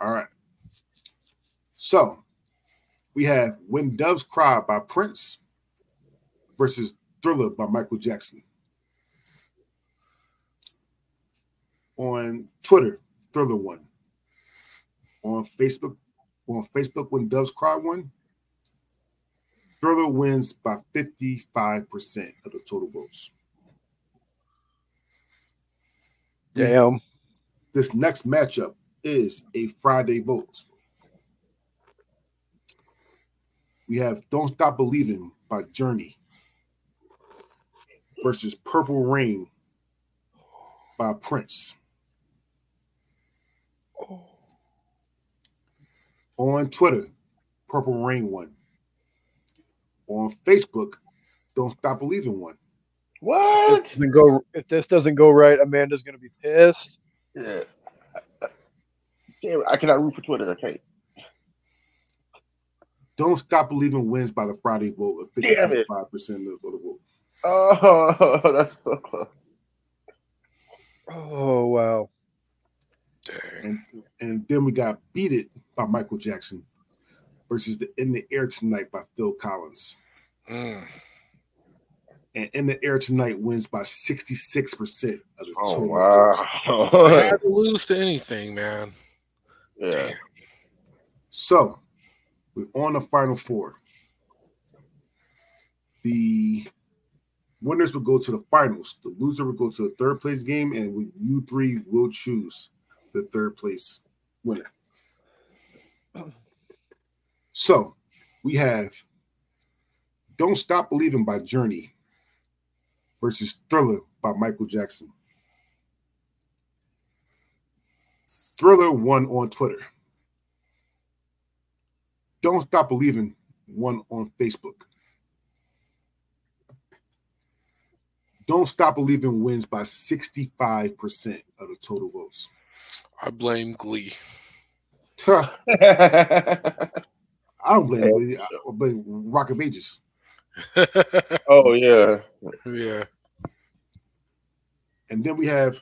All right. So we have When Doves Cry by Prince versus Thriller by Michael Jackson. On Twitter, Thriller won. On Facebook, on Facebook, When Doves Cry won. Thriller wins by 55% of the total votes. Damn. This next matchup is a Friday vote. We have Don't Stop Believing by Journey versus Purple Rain by Prince. On Twitter, Purple Rain won. On Facebook, Don't Stop Believing won. What? Doesn't go if this doesn't go right, Amanda's gonna be pissed. Yeah. Damn, I cannot root for Twitter. I can't. Don't Stop Believing wins by the Friday vote of Damn it. 55% of the vote. Oh, that's so close. Oh wow. Dang. And, and then we got Beat It by Michael Jackson versus the In the Air Tonight by Phil Collins. Mm. And In the Air Tonight wins by 66% of the Oh total. votes. wow. Had to lose to anything, man. yeah. So we're on the final four. The winners will go to the finals. The loser will go to the third place game, and we, you three will choose the third place winner. So we have Don't Stop Believing by Journey versus Thriller by Michael Jackson. Thriller won on Twitter. Don't Stop Believing won on Facebook. Don't Stop Believing wins by 65% of the total votes. I blame Glee. I don't blame Glee. I blame Rock of Ages. oh, yeah. Yeah. And then we have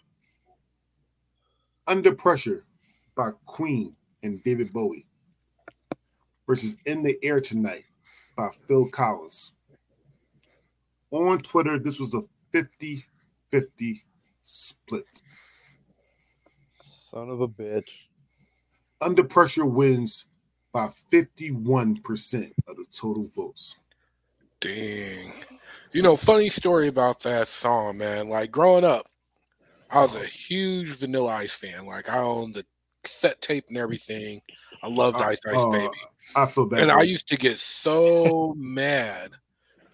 Under Pressure by Queen and David Bowie versus In the Air Tonight by Phil Collins. On Twitter, this was a 50 50 split. Son of a bitch. Under Pressure wins by 51% of the total votes. Dang. You know, funny story about that song, man. Like growing up, I was a huge Vanilla Ice fan. Like I owned the set tape and everything. I loved Ice Ice uh, Baby. I feel bad. And I used to get so mad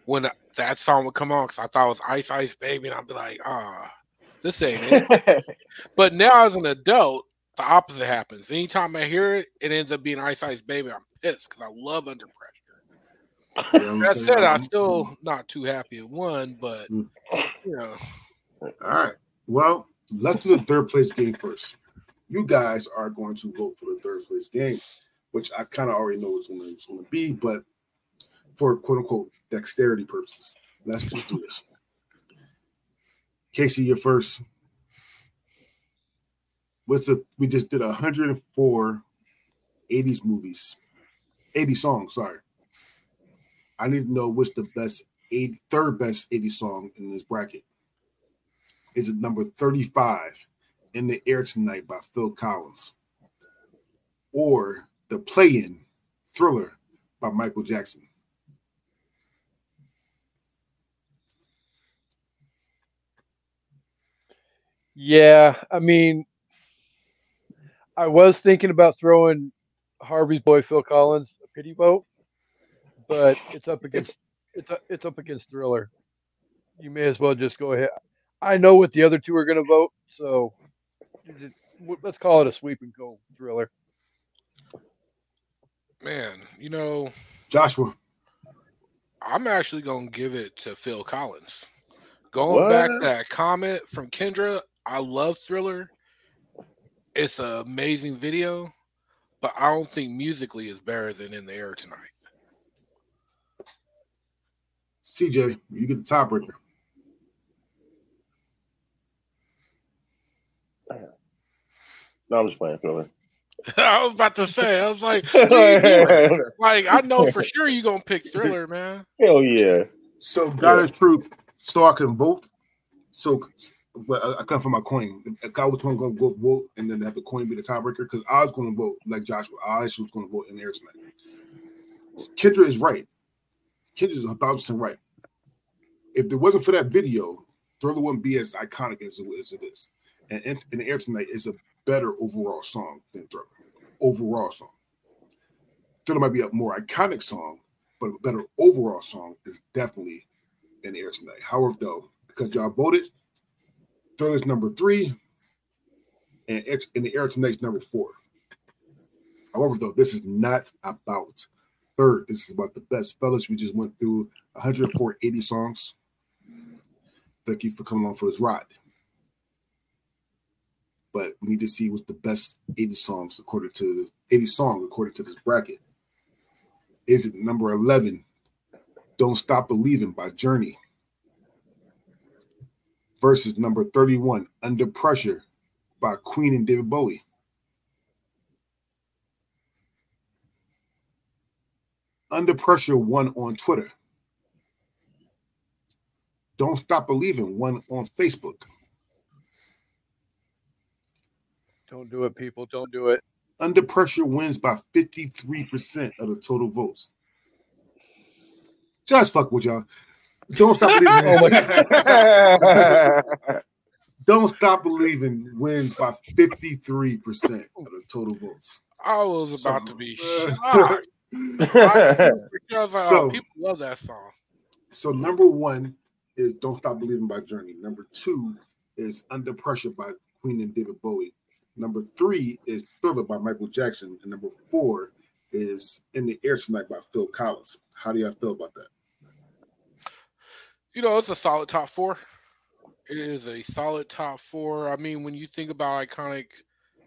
when that song would come on because I thought it was Ice Ice Baby, and I'd be like, ah, this ain't it. but now as an adult, the opposite happens. Anytime I hear it, it ends up being Ice Ice Baby. I'm pissed because I love Under Pressure. You know That said, I'm still not too happy it won, but Mm. you know, All right. Well, let's do the third place game first. You guys are going to vote for the third place game, which I kind of already know it's going to be, but for quote unquote dexterity purposes, let's just do this. Casey, you're first. What's the? We just did 104 80s movies, 80 songs. Sorry. I need to know what's the best 80, third best 80 song in this bracket is it number 35 in the air tonight by Phil Collins or the play-in thriller by Michael Jackson Yeah, I mean, I was thinking about throwing Harvey's boy Phil Collins a pity vote, but it's up against it's it's up against Thriller. You may as well just go ahead. I know what the other two are going to vote, so just, let's call it a sweep and go Thriller. man, you know, Joshua I'm actually gonna give it to Phil Collins. Going back to that comment from Kendra, I love Thriller. It's an amazing video, but I don't think musically is better than In the Air Tonight. CJ you get the tiebreaker No, I'm just playing, Thriller. I was about to say, I was like, what are you doing? like I know for sure you're gonna pick Thriller, man. Hell yeah. so God is truth so I can vote so but I, I come from my coin if I was going to go vote and then have the coin be the tiebreaker because I was going to vote like Joshua I actually was going to vote in the air tonight Kendra is right Kendra is a thousand percent right if there wasn't for that video, Thriller wouldn't be as iconic as it, as it is. And in, in the air tonight is a better overall song than Thriller. Overall song. Thriller might be a more iconic song, but a better overall song is definitely in the air tonight. However, though, because y'all voted, Thriller's number three, and it's in the air tonight's number four. However, though, this is not about third. This is about the best fellas. We just went through 104 80 songs. Thank you for coming on for this ride. But we need to see what's the best 80 songs according to 80 song according to this bracket. Is it number 11? Don't Stop Believing by Journey versus number 31, Under Pressure by Queen and David Bowie. Under Pressure won on Twitter. Don't Stop Believing won on Facebook. Don't do it, people. Don't do it. Under Pressure wins by 53% of the total votes. Just fuck with y'all. Don't stop believing. Don't stop believing wins by 53% of the total votes. I was about to be So- shocked because uh, So- people love that song. So number one is "Don't Stop Believing" by Journey. Number two is "Under Pressure" by Queen and David Bowie. Number three is Thriller by Michael Jackson. And number four is In the Air Tonight by Phil Collins. How do y'all feel about that? You know, it's a solid top four. It is a solid top four. I mean, when you think about iconic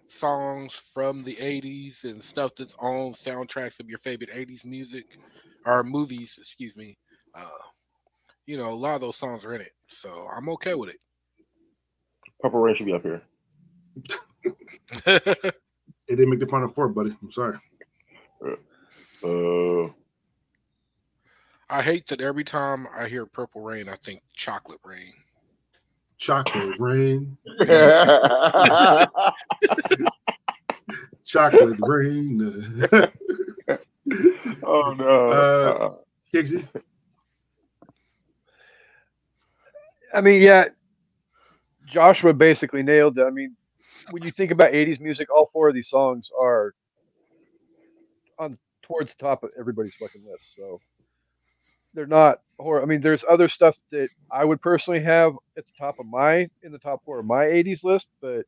songs from the 80s and stuff that's on soundtracks of your favorite 80s music or movies, excuse me, uh, you know, a lot of those songs are in it. So I'm okay with it. Purple Rain should be up here. it didn't make the final four, buddy. I'm sorry. Uh, I hate that every time I hear Purple Rain, I think Chocolate Rain. Chocolate Rain. Chocolate Rain. oh no. Uh, Kixie? I mean, yeah, Joshua basically nailed it. I mean, when you think about 80s music, all four of these songs are on towards the top of everybody's fucking list. So they're not horror. I mean, there's other stuff that I would personally have at the top of my in the top four of my 80s list, but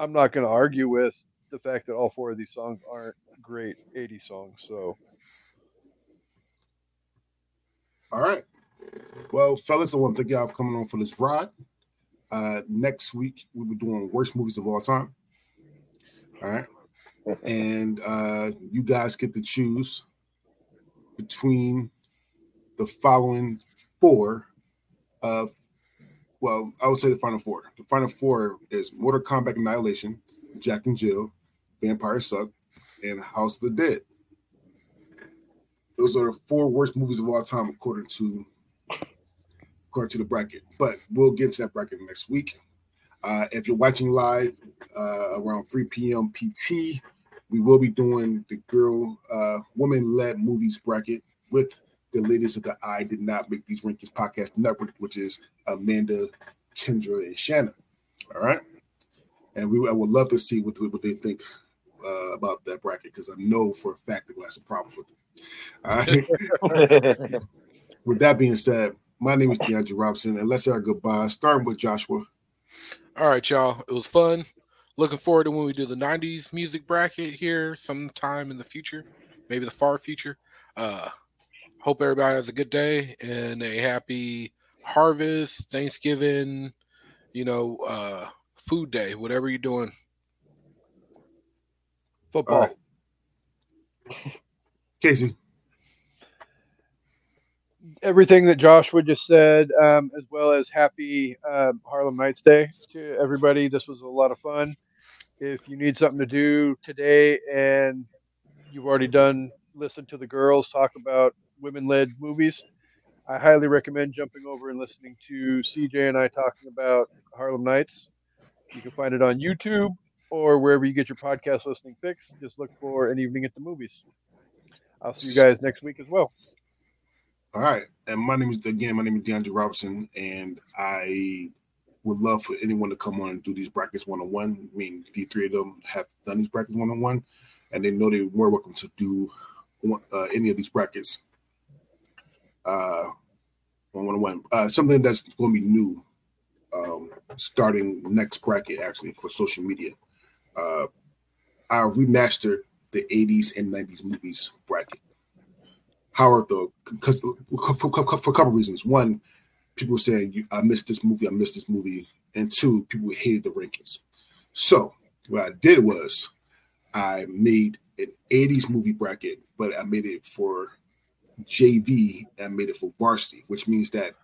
I'm not going to argue with the fact that all four of these songs aren't great 80s songs. So, all right. Well, fellas, I want to thank y'all for coming on for this ride. Uh, next week we'll be doing worst movies of all time. All right, and uh, you guys get to choose between the following four of well, I would say the final four. The final four is Mortal Kombat Annihilation, Jack and Jill, Vampire Suck, and House of the Dead. Those are the four worst movies of all time according to according to the bracket. But we'll get to that bracket next week. Uh, if you're watching live uh, around 3 p.m. PT, we will be doing the girl uh, woman led movies bracket with the ladies of the I Did Not Make These Rankings podcast network, which is Amanda, Kendra, and Shannon. All right. And we I would love to see what, what they think uh, about that bracket because I know for a fact they're going to have some problems with it. All right. with that being said, my name is DeAndre Robinson, and let's say our goodbye, starting with Joshua. All right, y'all. It was fun. Looking forward to when we do the 90s music bracket here sometime in the future, maybe the far future. Uh, hope everybody has a good day and a happy harvest, Thanksgiving, you know, uh, food day, whatever you're doing. Football. Right. Casey everything that Joshua just said, um, as well as happy uh, Harlem Nights Day to everybody. This was a lot of fun. If you need something to do today and you've already done listen to the girls talk about women-led movies, I highly recommend jumping over and listening to CJ and I talking about Harlem Nights. You can find it on YouTube or wherever you get your podcast listening fix. Just look for an evening at the movies. I'll see you guys next week as well. All right. And my name is again, my name is DeAndre Robinson, and I would love for anyone to come on and do these brackets one on one. I mean, the three of them have done these brackets one on one, and they know they're more welcome to do uh, any of these brackets uh, one on one. Uh, something that's going to be new um, starting next bracket actually for social media. Uh, I remastered the 80s and 90s movies bracket. Howard though, because for, for, for, a couple reasons. One, people were saying I missed this movie, I missed this movie, and two, people hated the rankings. So what I did was I made an 80s movie bracket, but I made it for JV and I made it for varsity, which means that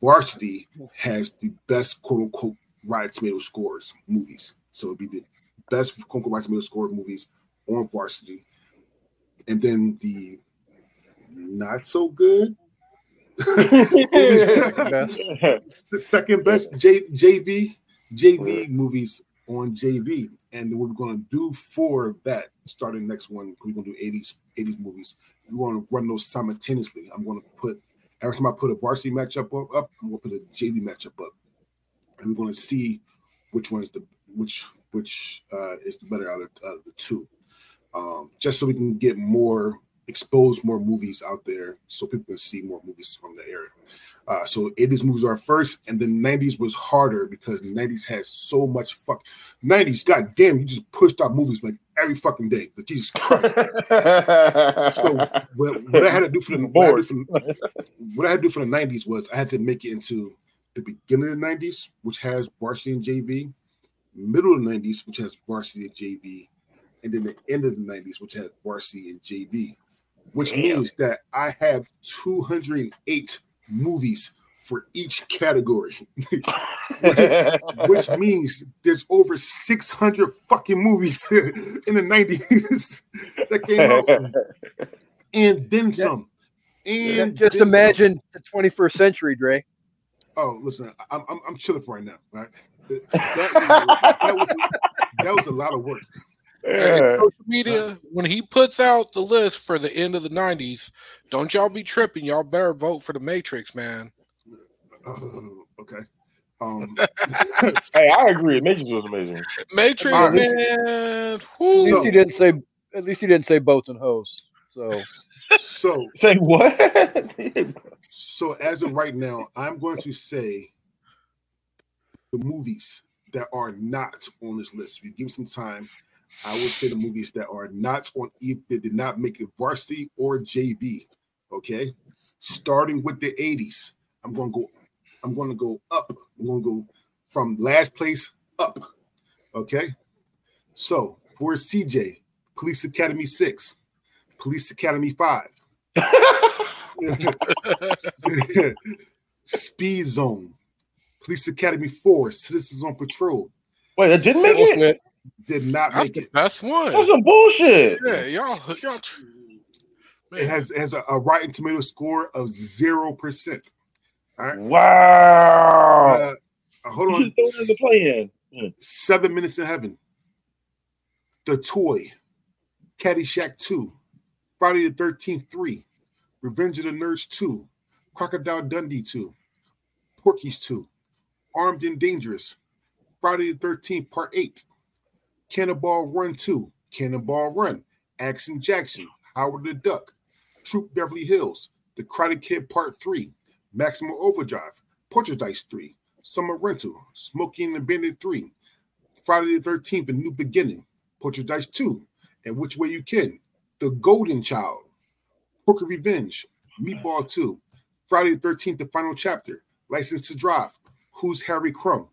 varsity has the best quote unquote Rotten Tomato scores movies. So it'd be the best quote unquote Rotten Tomato score movies on varsity. And then the not so good. it's the second best J, JV JV movies on JV, and we're going to do for that starting next one. We're going to do 80s 80s movies. We're going to run those simultaneously. I'm going to put every time I put a varsity matchup up, up I'm going to put a JV matchup up, and we're going to see which one is the which which uh, is the better out of, out of the two. Um, just so we can get more expose more movies out there so people can see more movies from the area. Uh, so 80s movies are first, and then 90s was harder because 90s had so much fuck. 90s, god damn, you just pushed out movies like every fucking day. But Jesus Christ. so what, what, I had to do for the what I, for, what I had to do for the 90s was I had to make it into the beginning of the 90s, which has varsity and JV, middle of the 90s, which has varsity and JV, and then the end of the 90s, which has varsity and JV, which Damn. means that I have 208 movies for each category, which, means there's over 600 fucking movies in the 90s that came out, and then some. And just imagine some. the 21st century, Dre. Oh, listen, I'm, I'm, I'm chilling for right now. Right, that, was, that was that was a lot of work. Yeah. Social media, when he puts out the list for the end of the 90s, don't y'all be tripping. Y'all better vote for the Matrix, man. Uh, okay. Um, hey, I agree. Matrix was amazing. Matrix, man. At least he didn't say. At least he didn't say boats and hoes. So, so say what? so as of right now, I'm going to say the movies that are not on this list. If you give me some time, I would say the movies that are not on either that did not make it varsity or JV. Okay, starting with the 80s. I'm gonna go, I'm gonna go up. I'm gonna go from last place up. Okay. So for CJ, Police Academy 6, Police Academy 5. Speed Zone, Police Academy 4, Citizens on Patrol. Wait, that didn't make it? Did not That's make it. That's one. That's some bullshit. Yeah, y'all, y'all it has has a, a, Rotten Tomato score of zero percent. All right. Wow. Uh, hold on. the play in. Seven minutes in heaven. The toy. Caddyshack 2. Friday the 13th 3. Revenge of the Nerds 2. Crocodile Dundee 2. Porky's 2. Armed and Dangerous. Friday the 13th, Part 8. Cannonball Run 2, Cannonball Run, Action Jackson, Howard the Duck, Troop Beverly Hills, The Karate Kid Part 3, Maximum Overdrive, Poltergeist 3, Summer Rental, Smokey and the Bandit 3, Friday the 13th, A New Beginning, Poltergeist 2, and Which Way You Can, The Golden Child, Porky Revenge, Meatball 2, Friday the 13th, The Final Chapter, License to Drive, Who's Harry Crumb,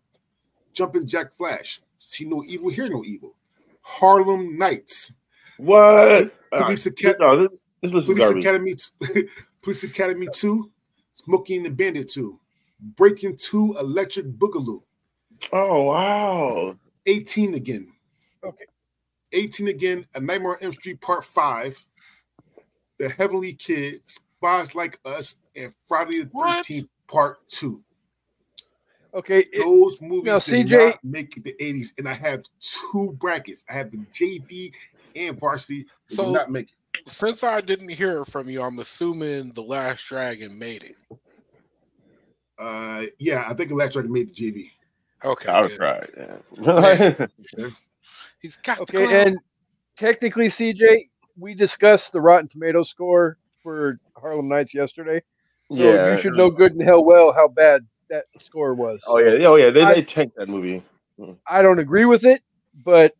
Jumping Jack Flash, See no evil, hear no evil. Harlem Nights. What? Police, Academy. No, this, this Police Academy. Police Academy Two. Smokey and the Bandit Two. Breaking Two. Electric Boogaloo. Oh wow. 18 again. Okay. 18 again. A Nightmare on Elm Street Part Five. The Heavenly Kid. Spies Like Us. And Friday the 13th Part Two. Okay, those it, movies now, CJ make the 80s, and I have two brackets. I have the JV and varsity. So did not make it. Since I didn't hear from you, I'm assuming the Last Dragon made it. Uh, yeah, I think the Last Dragon made the JV. Okay, I was right. Yeah. He's got okay, and technically, CJ, we discussed the Rotten Tomato score for Harlem Nights yesterday, so yeah, you should know good and hell well how bad that score was. Oh yeah, oh yeah, they, I, they tanked that movie. Hmm. I don't agree with it, but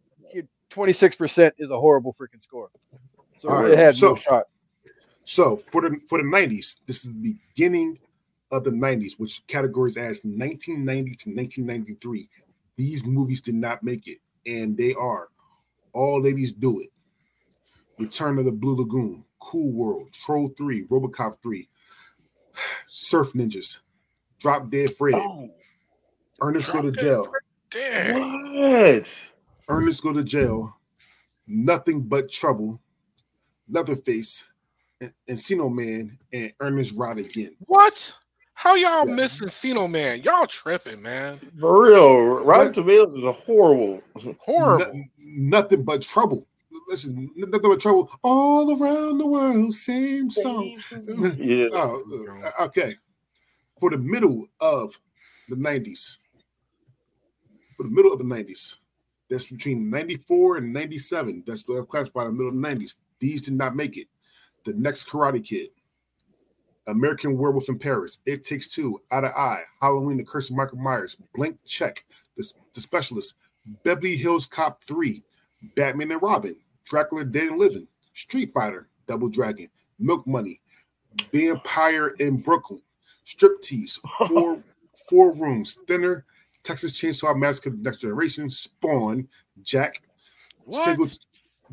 twenty six percent is a horrible freaking score. So right. it had so, no shot. So for the for the nineties, this is the beginning of the nineties, which categories as nineteen ninety to nineteen ninety three. These movies did not make it, and they are All Ladies Do It, Return of the Blue Lagoon, Cool World, Troll Three, RoboCop Three, Surf Ninjas, Drop Dead Fred. Oh. Ernest Drop go to jail. What? Ernest go to jail. Nothing but trouble. Leatherface, and Encino Man, and Ernest Rod again. What? How y'all yeah. missing Encino Man? Y'all tripping, man. For real. Rotten Tomatoes is a horrible. Horrible. No, nothing but trouble. Listen, nothing but trouble all around the world. Same song. Oh, uh, yeah. oh, okay for the middle of the 90s. For the middle of the 90s. That's between 94 and 97. That's classified in the middle of the 90s. These did not make it. The Next Karate Kid, American Werewolf in Paris, It Takes Two, Out of Eye, Halloween, The Curse of Michael Myers, Blank Check, The, the Specialist, Beverly Hills Cop 3, Batman and Robin, Dracula Dead and Living, Street Fighter, Double Dragon, Milk Money, Vampire in Brooklyn, Striptease, Four Four Rooms, Thinner, Texas Chainsaw Massacre, Next Generation, Spawn, Jack, Single,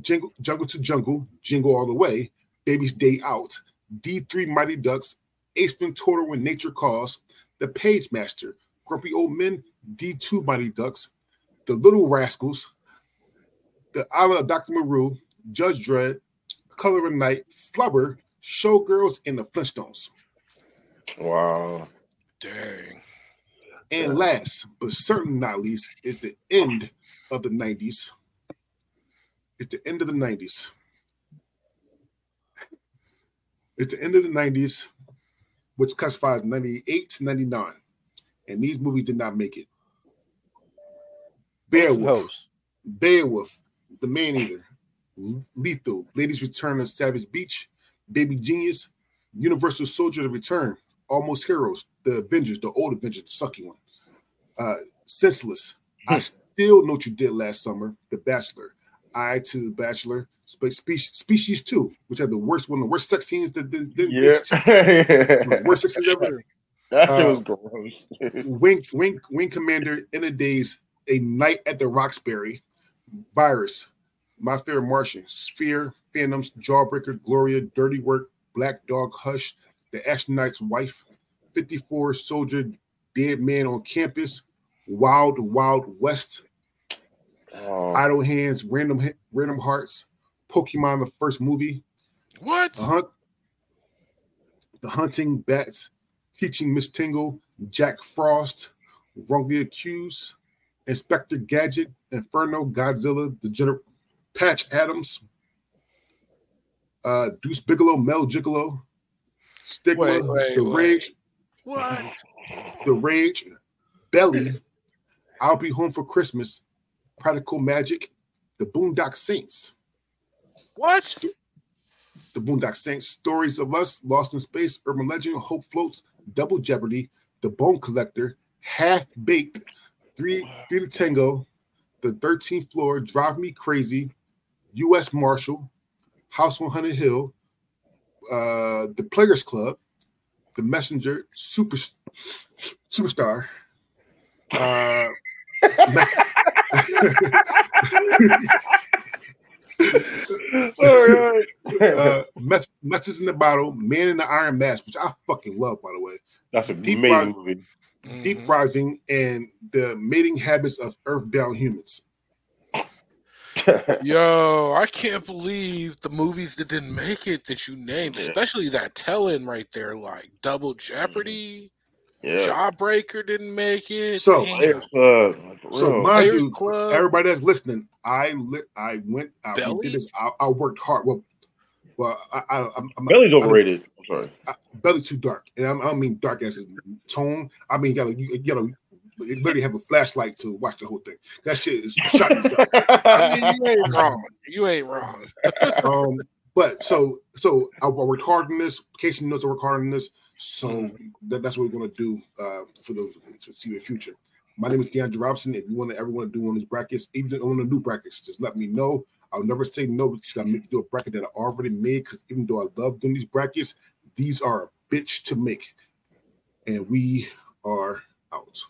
Jingle, Jungle to Jungle, Jingle All the Way, Baby's Day Out, D3 Mighty Ducks, Ace Ventura When Nature Calls, The Pagemaster, Grumpy Old Men, D2 Mighty Ducks, The Little Rascals, The Island of Dr. Moreau, Judge Dredd, Color of Night, Flubber, Showgirls, and The Flintstones. Wow. Dang. And last, but certainly not least, is the end of the 90s. It's the end of the 90s. It's the end of the 90s, which classifies 98 to 99. And these movies did not make it. Beowulf, Beowulf, The Man Eater, Lethal, Ladies Return of Savage Beach, Baby Genius, Universal Soldier to Return, Almost Heroes, The Avengers, the old Avengers, the sucky one, uh, Senseless. I still know what you did last summer, The Bachelor, I to The Bachelor, Species, Species 2, which had the worst one, the worst sex scenes that did, did yeah. worst sex scenes ever. That Uh, was gross. Wing, Wing, Wing Commander, in the days, a night at the Roxbury, Virus, My Fair Martian, Sphere, Phantoms, Jawbreaker, Gloria, Dirty Work, Black Dog, Hush, The Astronaut's Wife, 54 Soldier, Dead Man on Campus, Wild Wild West, Oh, Idle Hands, Random Random Hearts, Pokemon the first movie, What? The Hunt, The Hunting Bats, Teaching Miss Tingle, Jack Frost, Wrongly Accused, Inspector Gadget, Inferno, Godzilla, The Gener- Patch Adams, uh, Deuce Bigalow, Male Gigolo, Stigma, Wait, wait, The wait. Rage, What? The Rage, Belly, I'll Be Home for Christmas, Practical Magic, The Boondock Saints. What? The Boondock Saints, Stories of Us, Lost in Space, Urban Legend, Hope Floats, Double Jeopardy, The Bone Collector, Half Baked, Three Three to Tango, The 13th Floor, Drive Me Crazy, U.S. Marshal, House on Haunted Hill, uh, The Players Club, The Messenger, Super Superstar, uh, Mes- All right. uh, mess, message in the bottle, man in the iron mask, which I fucking love, by the way. That's a Deep amazing fried- movie. Deep Mhm. rising and the mating habits of earthbound humans. Yo, I can't believe the movies that didn't make it that you named, Yeah. especially that tell-in right there, like Double mm-hmm. Jeopardy, yeah. Jawbreaker didn't make it. So, Damn. Players Club, like, for So, real. mind Players you, Club. everybody that's listening, I li- I went, I we Belly? did this. I, I worked hard. Well, well, I, I, I'm, I'm Belly's I- overrated. I'm sorry. I, belly too dark, and I'm, I don't mean dark as in tone. I mean, you gotta, you, you gotta, you literally have a flashlight to watch the whole thing. That shit is shot in the dark. I mean, you ain't wrong. You ain't wrong. um, but so so I, I worked hard on this. Casey knows I work hard on this. So that, that's what we're gonna do uh, for those to see the future. My name is DeAndre Robinson. If you want to ever want to do one of these brackets, even on the new brackets, just let me know. I'll never say no, but you gotta make do a bracket that I already made because even though I love doing these brackets, these are a bitch to make. And we are out.